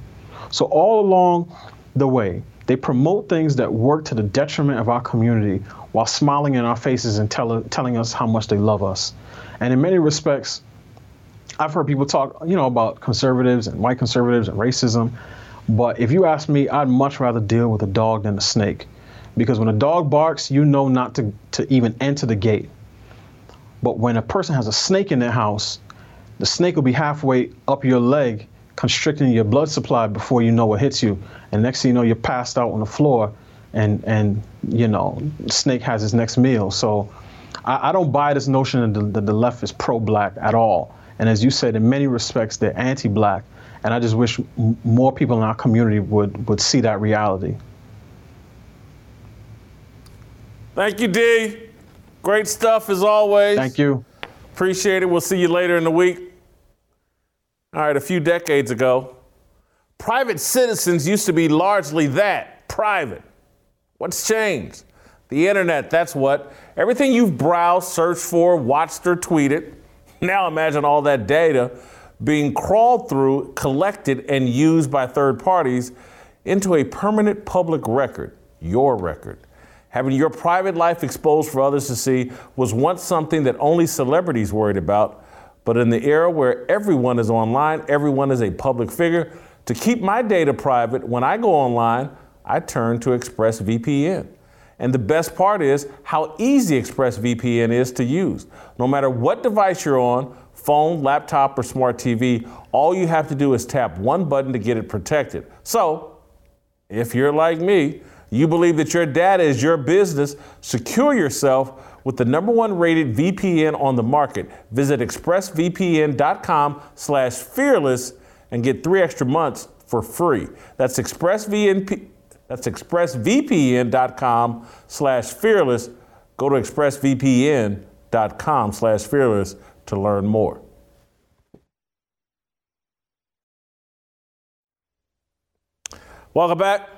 So all along the way, they promote things that work to the detriment of our community while smiling in our faces and tell, telling us how much they love us. And in many respects, I've heard people talk, you know, about conservatives and white conservatives and racism. But if you ask me, I'd much rather deal with a dog than a snake because when a dog barks, you know not to, to even enter the gate. But when a person has a snake in their house, the snake will be halfway up your leg, constricting your blood supply before you know what hits you. And next thing you know, you're passed out on the floor, and and you know, snake has his next meal. So I, I don't buy this notion that the, that the left is pro-black at all. And as you said, in many respects, they're anti-black. And I just wish m- more people in our community would would see that reality. Thank you, D. Great stuff as always. Thank you. Appreciate it. We'll see you later in the week. All right, a few decades ago, private citizens used to be largely that private. What's changed? The internet, that's what. Everything you've browsed, searched for, watched, or tweeted. <laughs> Now imagine all that data being crawled through, collected, and used by third parties into a permanent public record, your record. Having your private life exposed for others to see was once something that only celebrities worried about. But in the era where everyone is online, everyone is a public figure, to keep my data private, when I go online, I turn to ExpressVPN. And the best part is how easy ExpressVPN is to use. No matter what device you're on, phone, laptop, or smart TV, all you have to do is tap one button to get it protected. So, if you're like me, you believe that your data is your business, secure yourself with the number one rated VPN on the market. Visit expressvpn.com slash fearless and get three extra months for free. That's expressvpn. That's expressvpn.com slash fearless. Go to expressvpn.com slash fearless to learn more. Welcome back.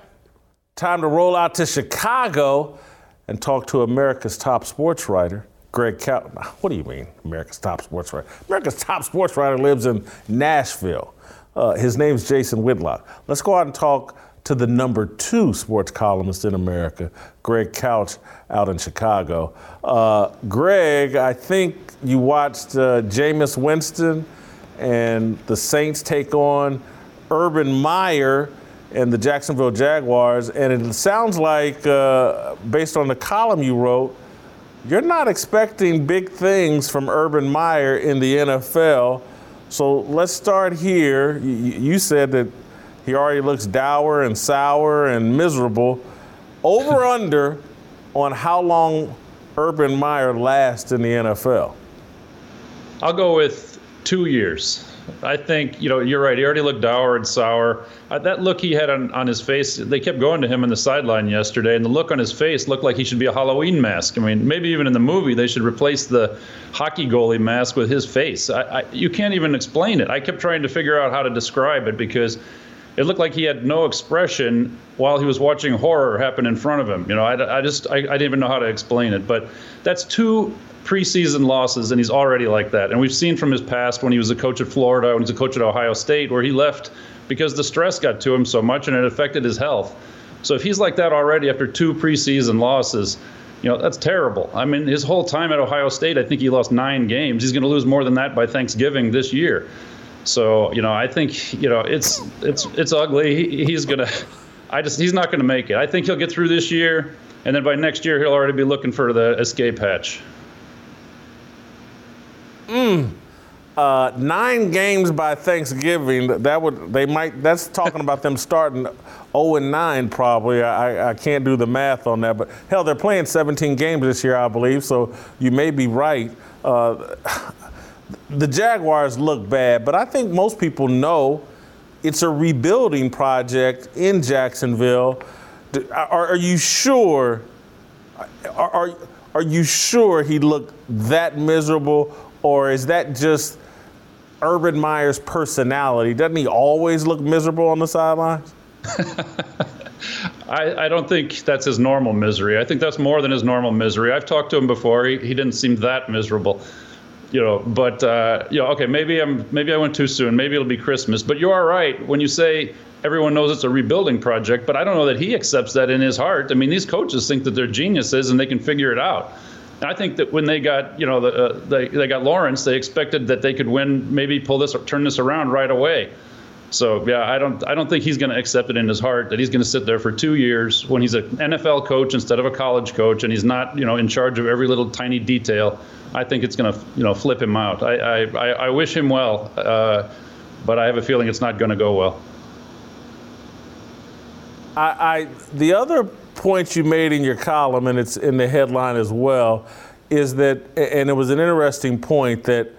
Time to roll out to Chicago and talk to America's top sports writer, Greg Couch. What do you mean, America's top sports writer? America's top sports writer lives in Nashville. Uh, his name's Jason Whitlock. Let's go out and talk to the number two sports columnist in America, Greg Couch, out in Chicago. Uh, Greg, I think you watched uh, Jameis Winston and the Saints take on Urban Meyer and the Jacksonville Jaguars. And it sounds like, uh, based on the column you wrote, you're not expecting big things from Urban Meyer in the NFL. So let's start here. You said that he already looks dour and sour and miserable. Over <laughs> under on how long Urban Meyer lasts in the NFL? I'll go with two years. I think you know you're right. He already looked dour and sour. Uh, that look he had on, on his face, they kept going to him on the sideline yesterday, and the look on his face looked like he should be a Halloween mask. I mean, maybe even in the movie they should replace the hockey goalie mask with his face. I, I, you can't even explain it. I kept trying to figure out how to describe it because it looked like he had no expression while he was watching horror happen in front of him. You know, I, I just I, I didn't even know how to explain it. But that's two preseason losses, and he's already like that. And we've seen from his past when he was a coach at Florida, when he was a coach at Ohio State, where he left because the stress got to him so much and it affected his health. So if he's like that already after two preseason losses, you know, that's terrible. I mean, his whole time at Ohio State, I think he lost nine games. He's going to lose more than that by Thanksgiving this year. So, you know, I think, you know, it's it's it's ugly. He, he's going to I just he's not going to make it. I think he'll get through this year and then by next year he'll already be looking for the escape hatch. Mm. Uh, nine games by Thanksgiving. That would they might. That's talking about them starting 0 and 9 probably. I, I can't do the math on that, but hell, they're playing 17 games this year, I believe. So you may be right. Uh, the Jaguars look bad, but I think most people know it's a rebuilding project in Jacksonville. Are, are you sure? Are, are, are you sure he looked that miserable? Or is that just Urban Meyer's personality? Doesn't he always look miserable on the sidelines? <laughs> I, I, don't think that's his normal misery. I think that's more than his normal misery. I've talked to him before. He, he didn't seem that miserable, you know. But uh, you know, okay, maybe I'm maybe I went too soon. Maybe it'll be Christmas. But you are right when you say everyone knows it's a rebuilding project. But I don't know that he accepts that in his heart. I mean, these coaches think that they're geniuses and they can figure it out. I think that when they got, you know, the, uh, they, they got Lawrence, they expected that they could win, maybe pull this or turn this around right away. So yeah, I don't I don't think he's going to accept it in his heart that he's going to sit there for two years when he's an NFL coach instead of a college coach, and he's not you know in charge of every little tiny detail. I think it's going to you know flip him out. I I, I wish him well, uh, but I have a feeling it's not going to go well. I, I the other point you made in your column, and it's in the headline as well, is that, and it was an interesting point that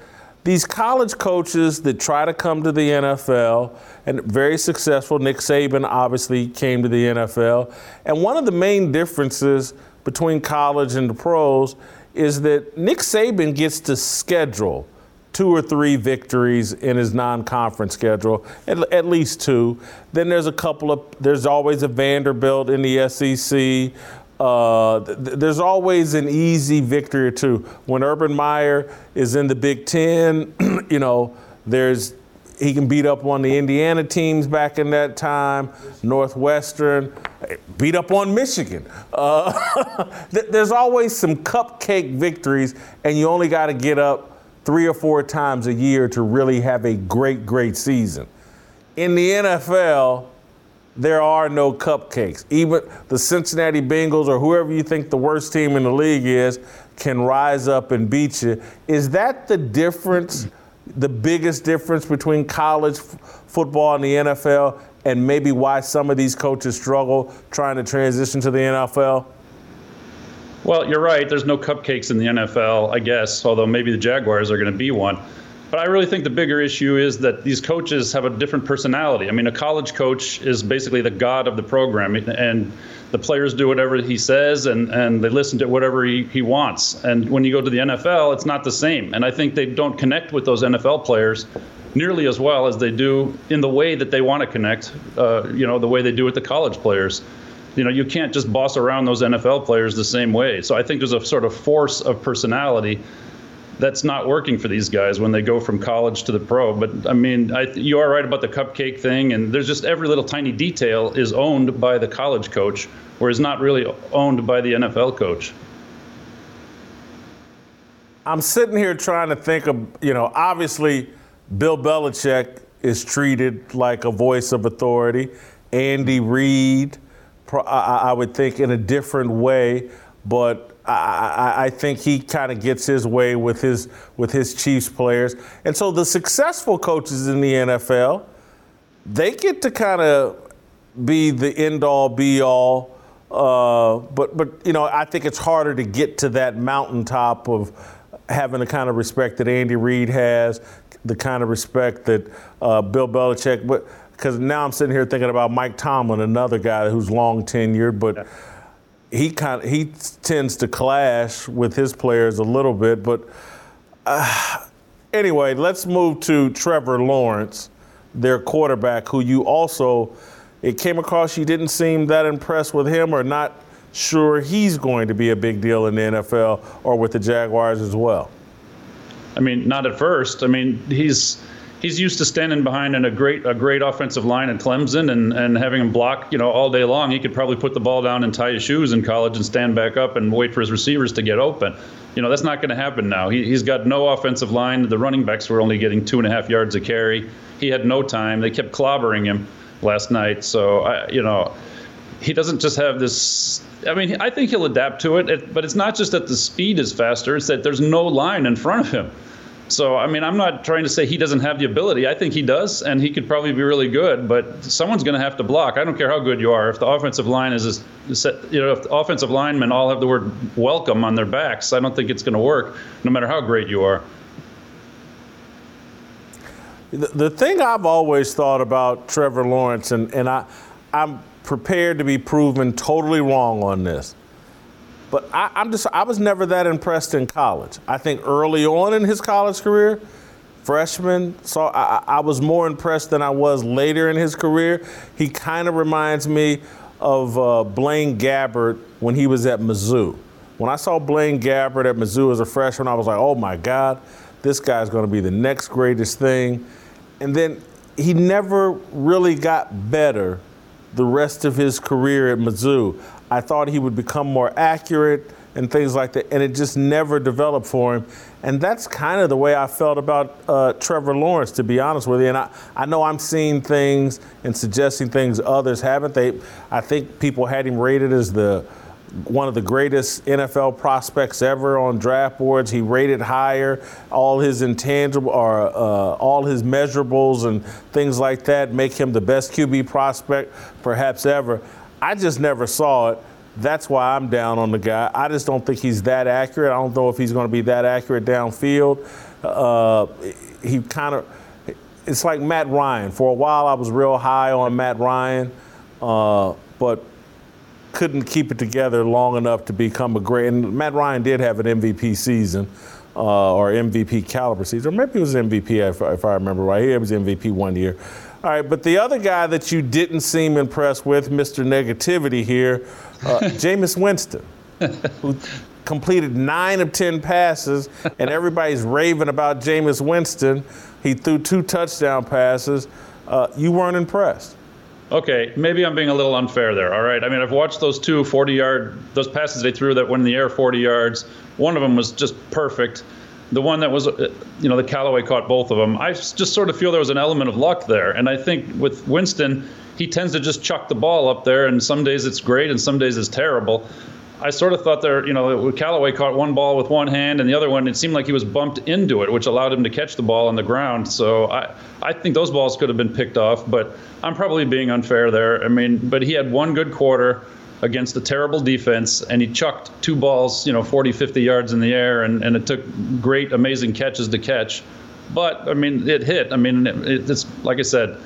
these college coaches that try to come to the NFL and very successful, Nick Saban obviously came to the NFL. And one of the main differences between college and the pros is that Nick Saban gets to schedule two or three victories in his non-conference schedule, at, at, least two. Then there's a couple of there's always a Vanderbilt in the SEC. Uh, th- there's always an easy victory or two. When Urban Meyer is in the Big Ten, <clears throat> you know, there's he can beat up on the Indiana teams back in that time, Northwestern, beat up on Michigan. Uh, <laughs> there's always some cupcake victories, and you only got to get up three or four times a year to really have a great, great season. In the NFL, there are no cupcakes. Even the Cincinnati Bengals or whoever you think the worst team in the league is can rise up and beat you. Is that the difference, the biggest difference between college f- football and the NFL, and maybe why some of these coaches struggle trying to transition to the NFL? Well, you're right. There's no cupcakes in the NFL, I guess, although maybe the Jaguars are going to be one. But I really think the bigger issue is that these coaches have a different personality. I mean, a college coach is basically the god of the program, and the players do whatever he says, and, and they listen to whatever he, he wants. And when you go to the NFL, it's not the same. And I think they don't connect with those NFL players nearly as well as they do in the way that they want to connect, uh, you know, the way they do with the college players you know, you can't just boss around those NFL players the same way. So I think there's a sort of force of personality that's not working for these guys when they go from college to the pro. But I mean, I, you are right about the cupcake thing, and there's just every little tiny detail is owned by the college coach, whereas not really owned by the NFL coach. I'm sitting here trying to think of, you know, obviously Bill Belichick is treated like a voice of authority. Andy Reid, I would think in a different way. But I, I, think he kind of gets his way with his with his Chiefs players, and so the successful coaches in the NFL, they get to kind of be the end all be all. Uh, but but you know I think it's harder to get to that mountaintop of having the kind of respect that Andy Reid has, the kind of respect that uh, Bill Belichick. But because now I'm sitting here thinking about Mike Tomlin, another guy who's long tenured, but. Yeah he kind of, he tends to clash with his players a little bit. But uh, anyway, let's move to Trevor Lawrence, their quarterback, who you also it came across you didn't seem that impressed with him or not sure he's going to be a big deal in the NFL or with the Jaguars as well. I mean, not at first. I mean, he's he's used to standing behind in a great a great offensive line at Clemson and, and having him block, you know, all day long. He could probably put the ball down and tie his shoes in college and stand back up and wait for his receivers to get open. You know, that's not going to happen now. He, he's got no offensive line. The running backs were only getting two and a half yards a carry. He had no time. They kept clobbering him last night. So, I, you know, he doesn't just have this. I mean, I think he'll adapt to it, but it's not just that the speed is faster, it's that there's no line in front of him. So, I mean, I'm not trying to say he doesn't have the ability. I think he does, and he could probably be really good, but someone's going to have to block. I don't care how good you are. If the offensive line is, set, you know, if the offensive linemen all have the word welcome on their backs, I don't think it's going to work, no matter how great you are. The, the thing I've always thought about Trevor Lawrence, and, and I, I'm prepared to be proven totally wrong on this but I, am just I was never that impressed in college. I think early on in his college career, freshman, so I, I was more impressed than I was later in his career. He kind of reminds me of uh, Blaine Gabbert when he was at Mizzou. When I saw Blaine Gabbert at Mizzou as a freshman, I was like, oh my God, this guy's going to be the next greatest thing. And then he never really got better the rest of his career at Mizzou. I thought he would become more accurate and things like that, and it just never developed for him. And that's kind of the way I felt about uh, Trevor Lawrence, to be honest with you. And I, I know I'm seeing things and suggesting things others haven't. They, I think people had him rated as the one of the greatest NFL prospects ever on draft boards. He rated higher. All his intangible or uh, all his measurables and things like that make him the best QB prospect perhaps ever. I just never saw it. That's why I'm down on the guy. I just don't think he's that accurate. I don't know if he's going to be that accurate downfield. Uh, he kind of, it's like Matt Ryan. For a while, I was real high on Matt Ryan, uh, but couldn't keep it together long enough to become a great. And Matt Ryan did have an MVP season. Uh, or MVP caliber season, or maybe it was MVP if, if I remember right. He was MVP one year. All right, but the other guy that you didn't seem impressed with, Mr. Negativity here, uh, <laughs> Jameis Winston, who completed nine of 10 passes, and everybody's raving about Jameis Winston. He threw two touchdown passes. Uh, you weren't impressed. Okay, maybe I'm being a little unfair there. All right. I mean, I've watched those two 40 yard, those passes they threw that went in the air 40 yards. One of them was just perfect the one that was, uh, you know, the Callaway caught both of them. I just sort of feel there was an element of luck there. And I think with Winston, he tends to just chuck the ball up there, and some days it's great and some days it's terrible. I sort of thought there, you know, Callaway caught one ball with one hand, and the other one, it seemed like he was bumped into it, which allowed him to catch the ball on the ground. So I, I think those balls could have been picked off, but I'm probably being unfair there. I mean, but he had one good quarter against a terrible defense, and he chucked two balls, you know, 40, 50 yards in the air, and, and it took great, amazing catches to catch. But, I mean, it hit. I mean, it, it's like I said,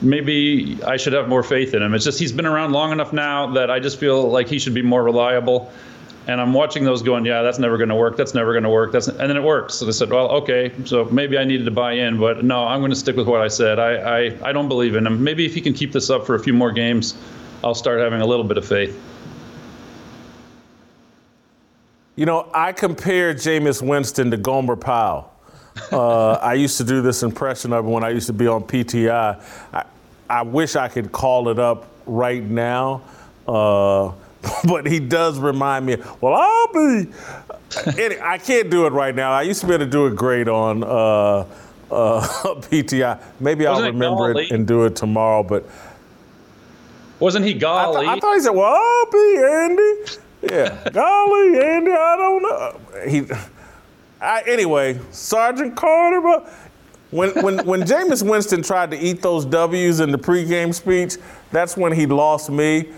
maybe I should have more faith in him. It's just he's been around long enough now that I just feel like he should be more reliable. And I'm watching those going, yeah, that's never going to work. That's never going to work. That's and then it works. So I said, well, okay, so maybe I needed to buy in, but no, I'm going to stick with what I said. I, I, I don't believe in him. Maybe if he can keep this up for a few more games, I'll start having a little bit of faith. You know, I compare Jameis Winston to Gomer Pyle. Uh, <laughs> I used to do this impression of him when I used to be on PTI. I, I wish I could call it up right now, uh, <laughs> but he does remind me. Well, I'll be. <laughs> I can't do it right now. I used to be able to do it great on uh, uh PTI. Maybe Wasn't I'll remember it, it and do it tomorrow, but wasn't he golly? I, th- I thought he said, "Well, I'll be Andy." Yeah, <laughs> golly, Andy, I don't know. He, I, anyway, Sergeant Carter, but when when when <laughs> Jameis Winston tried to eat those W's in the pregame speech, that's when he lost me.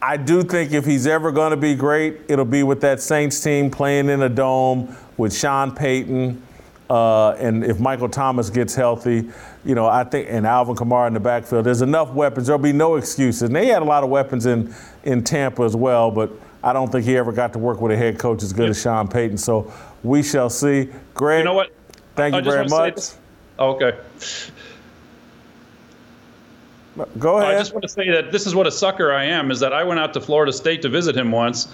I do think if he's ever going to be great, it'll be with that Saints team playing in a dome with Sean Payton, uh, and if Michael Thomas gets healthy, you know, I think, and Alvin Kamara in the backfield, there's enough weapons. There'll be no excuses. And they had a lot of weapons in in Tampa as well, but I don't think he ever got to work with a head coach as good as Sean Payton. So we shall see. Greg, You know what? Thank I you very much. this- Okay. Go ahead. I just want to say that this is what a sucker I am. Is that I went out to Florida State to visit him once,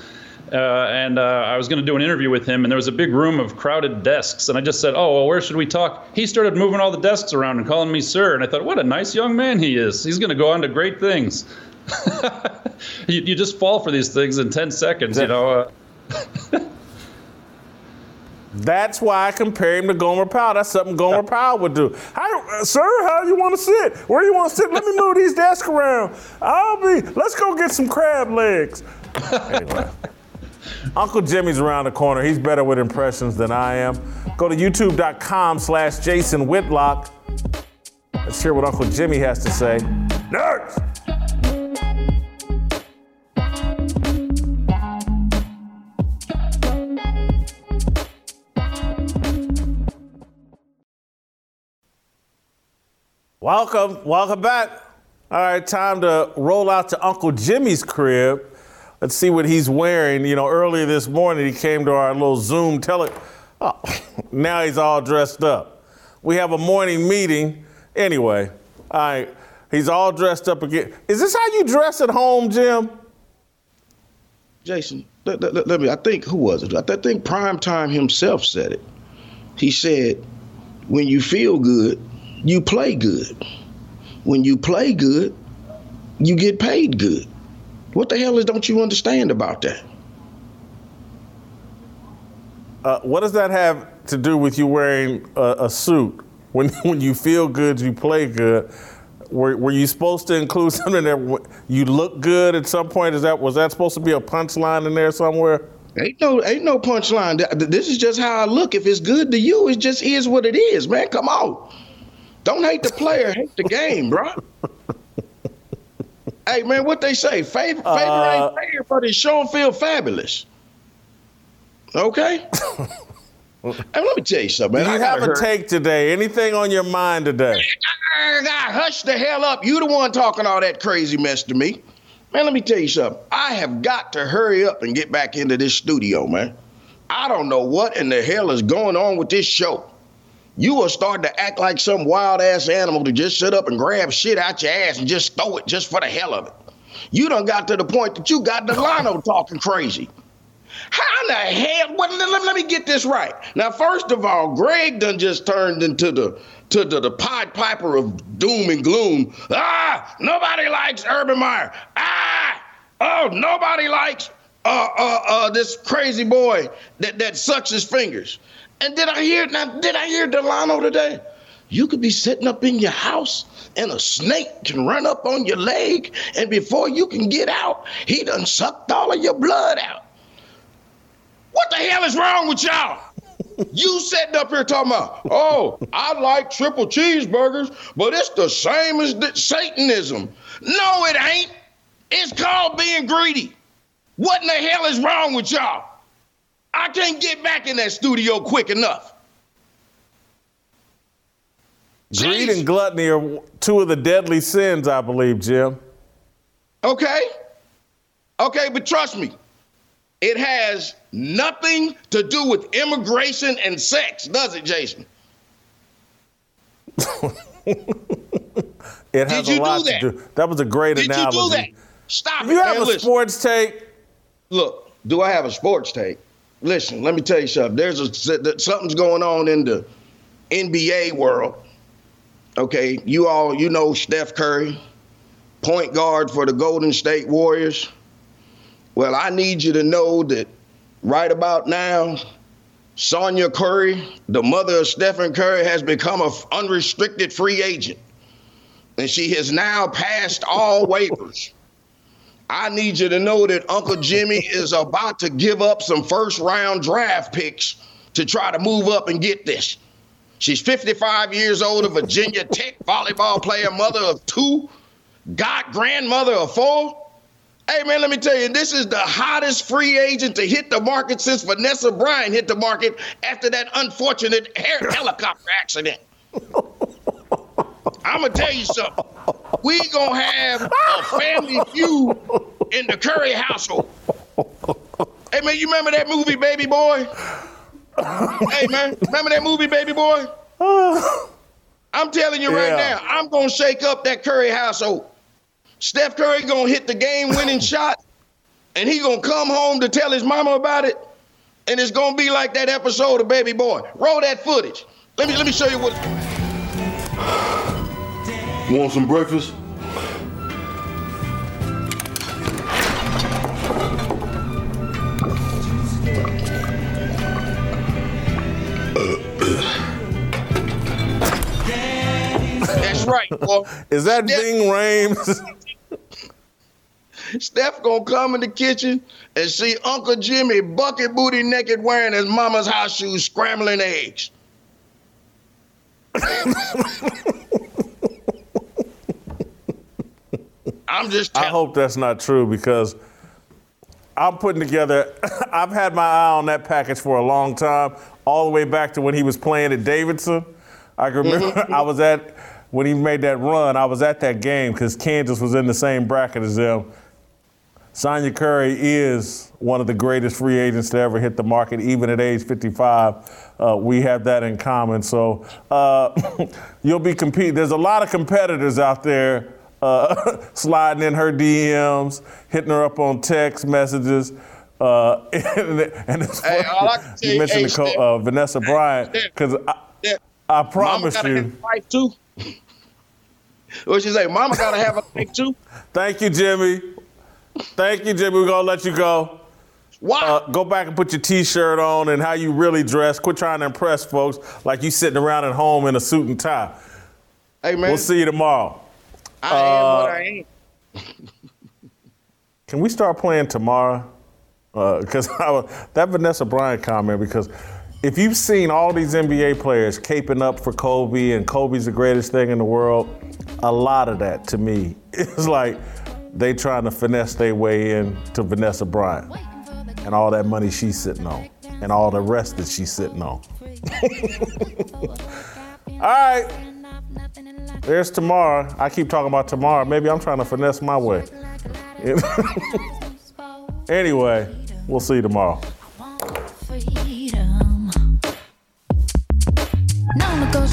uh, and uh, I was going to do an interview with him, and there was a big room of crowded desks, and I just said, "Oh, well, where should we talk?" He started moving all the desks around and calling me sir, and I thought, "What a nice young man he is. He's going to go on to great things." <laughs> you, you just fall for these things in 10 seconds, you know. Uh, <laughs> That's why I compare him to Gomer Pyle. That's something Gomer Pyle would do. How, uh, sir, how you want to sit? Where do you want to sit? Let me move these desks around. I'll be. Let's go get some crab legs. <laughs> Anyway, Uncle Jimmy's around the corner. He's better with impressions than I am. Go to YouTube.com/slash Jason Whitlock. Let's hear what Uncle Jimmy has to say. Next. Welcome, welcome back. All right, time to roll out to Uncle Jimmy's crib. Let's see what he's wearing. You know, earlier this morning he came to our little Zoom tele. Oh, <laughs> now he's all dressed up. We have a morning meeting. Anyway, right, he's all dressed up again. Is this how you dress at home, Jim? Jason, let, let- let- let me. I think who was it? I think Prime Time himself said it. He said, "When you feel good, you play good. When you play good, you get paid good." What the hell is don't you understand about that? Uh, what does that have to do with you wearing a, a suit? When <laughs> when you feel good, you play good. Were, were you supposed to include <laughs> something that w- you look good at some point? Is that was that supposed to be a punchline in there somewhere? Ain't no, ain't no punchline. This is just how I look. If it's good to you, it just is what it is, man. Come on. Don't hate the player, hate the game, bro. <laughs> hey, man, what they say? Favor, favor Uh, ain't fair, but it sure feel fabulous. Okay. <laughs> hey, let me tell you something, man. Do you I have a hurry. take today? Anything on your mind today? God, hush the hell up. You the one talking all that crazy mess to me. Man, let me tell you something. I have got to hurry up and get back into this studio, man. I don't know what in the hell is going on with this show. You are starting to act like some wild ass animal to just sit up and grab shit out your ass and just throw it just for the hell of it. You done got to the point that you got Delano <laughs> talking crazy. How in the hell? Well, let, let- let me get this right. Now, first of all, Greg done just turned into the to the, the Pied Piper of doom and gloom. Ah, nobody likes Urban Meyer. Ah, oh, nobody likes uh uh uh this crazy boy that that sucks his fingers. And did I hear now? Did I hear Delano today? You could be sitting up in your house and a snake can run up on your leg, and before you can get out, he done sucked all of your blood out. What the hell is wrong with y'all? <laughs> You sitting up here talking about, oh, I like triple cheeseburgers, but it's the same as Satanism. No, it ain't. It's called being greedy. What in the hell is wrong with y'all? I can't get back in that studio quick enough. Greed Jeez. and gluttony are two of the deadly sins, I believe, Jim. Okay? Okay, but trust me, it has nothing to do with immigration and sex, does it, Jason? <laughs> It has Did you a do lot that? to do. That was a great Did analogy. Did you do that? Stop If it, you man. have a Listen. sports take, Look, do I have a sports take? Listen, let me tell you something. There's a something's going on in the NBA world. Okay, you all you know Steph Curry, point guard for the Golden State Warriors. Well, I need you to know that right about now, Sonya Curry, the mother of Stephen Curry, has become an unrestricted free agent. And she has now passed all waivers. I need you to know that Uncle Jimmy is about to give up some first round draft picks to try to move up and get this. She's 55 years old, a Virginia <laughs> Tech volleyball player, mother of two, got grandmother of four. Hey man, let me tell you, this is the hottest free agent to hit the market since Vanessa Bryant hit the market after that unfortunate <laughs> helicopter accident. <laughs> I'm gonna tell you something. We gonna have a family feud in the Curry household. Hey man, you remember that movie, Baby Boy? hey man, remember that movie, Baby Boy? I'm telling you right Yeah. now, I'm gonna shake up that Curry household. Steph Curry gonna hit the game-winning <laughs> shot, and he gonna come home to tell his mama about it, and it's gonna be like that episode of Baby Boy. Roll that footage. Let me let me show you what. Want some breakfast? That's right, boy. <laughs> Is that Steph- Ving Rhames? <laughs> Steph gonna come in the kitchen and see Uncle Jimmy bucket booty naked wearing his mama's house shoes scrambling eggs. <laughs> I'm just I hope that's not true because I'm putting together. <laughs> I've had my eye on that package for a long time, all the way back to when he was playing at Davidson. I can remember <laughs> I was at when he made that run. I was at that game because Kansas was in the same bracket as them. Sonya Curry is one of the greatest free agents to ever hit the market, even at age 55. Uh, we have that in common. So uh, <laughs> you'll be competing. There's a lot of competitors out there uh, <laughs> sliding in her DMs, hitting her up on text messages. Uh, <laughs> and, and it's Hey, funny all I you mentioned hey, Nicole, Steph. uh, Vanessa Bryant because I, Yeah. I Mama promise gotta you. have a life too. <laughs> what you say? Mama gotta have a life too. Thank you, Jimmy. Thank you, Jimmy. We're gonna let you go. Why? Uh, go back and put your T-shirt on and how you really dress. Quit trying to impress folks like you sitting around at home in a suit and tie. hey man, We'll see you tomorrow. I am what uh, I ain't. <laughs> Can we start playing tomorrow? Because uh, <laughs> that Vanessa Bryant comment. Because if you've seen all these NBA players caping up for Kobe and Kobe's the greatest thing in the world, a lot of that to me <laughs> is like they trying to finesse their way in to Vanessa Bryant and all that money she's sitting on and all the rest that she's sitting on. all right. There's tomorrow. I keep talking about tomorrow. Maybe I'm trying to finesse my way. <laughs> anyway, we'll see you tomorrow.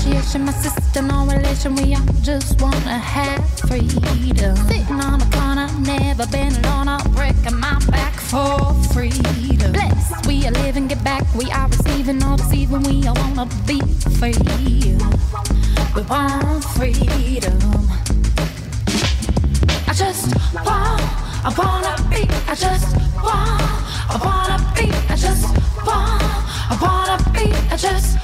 No negotiation, my sister, no relation. We all just wanna have freedom. Sitting on a corner, never been alone. I'm breaking my back for freedom. Blessed, we are living, get back. We are receiving, all deceiving. We all wanna be free. We want freedom. I just want, I wanna be, I just want, I wanna be, I just want, I wanna be, I just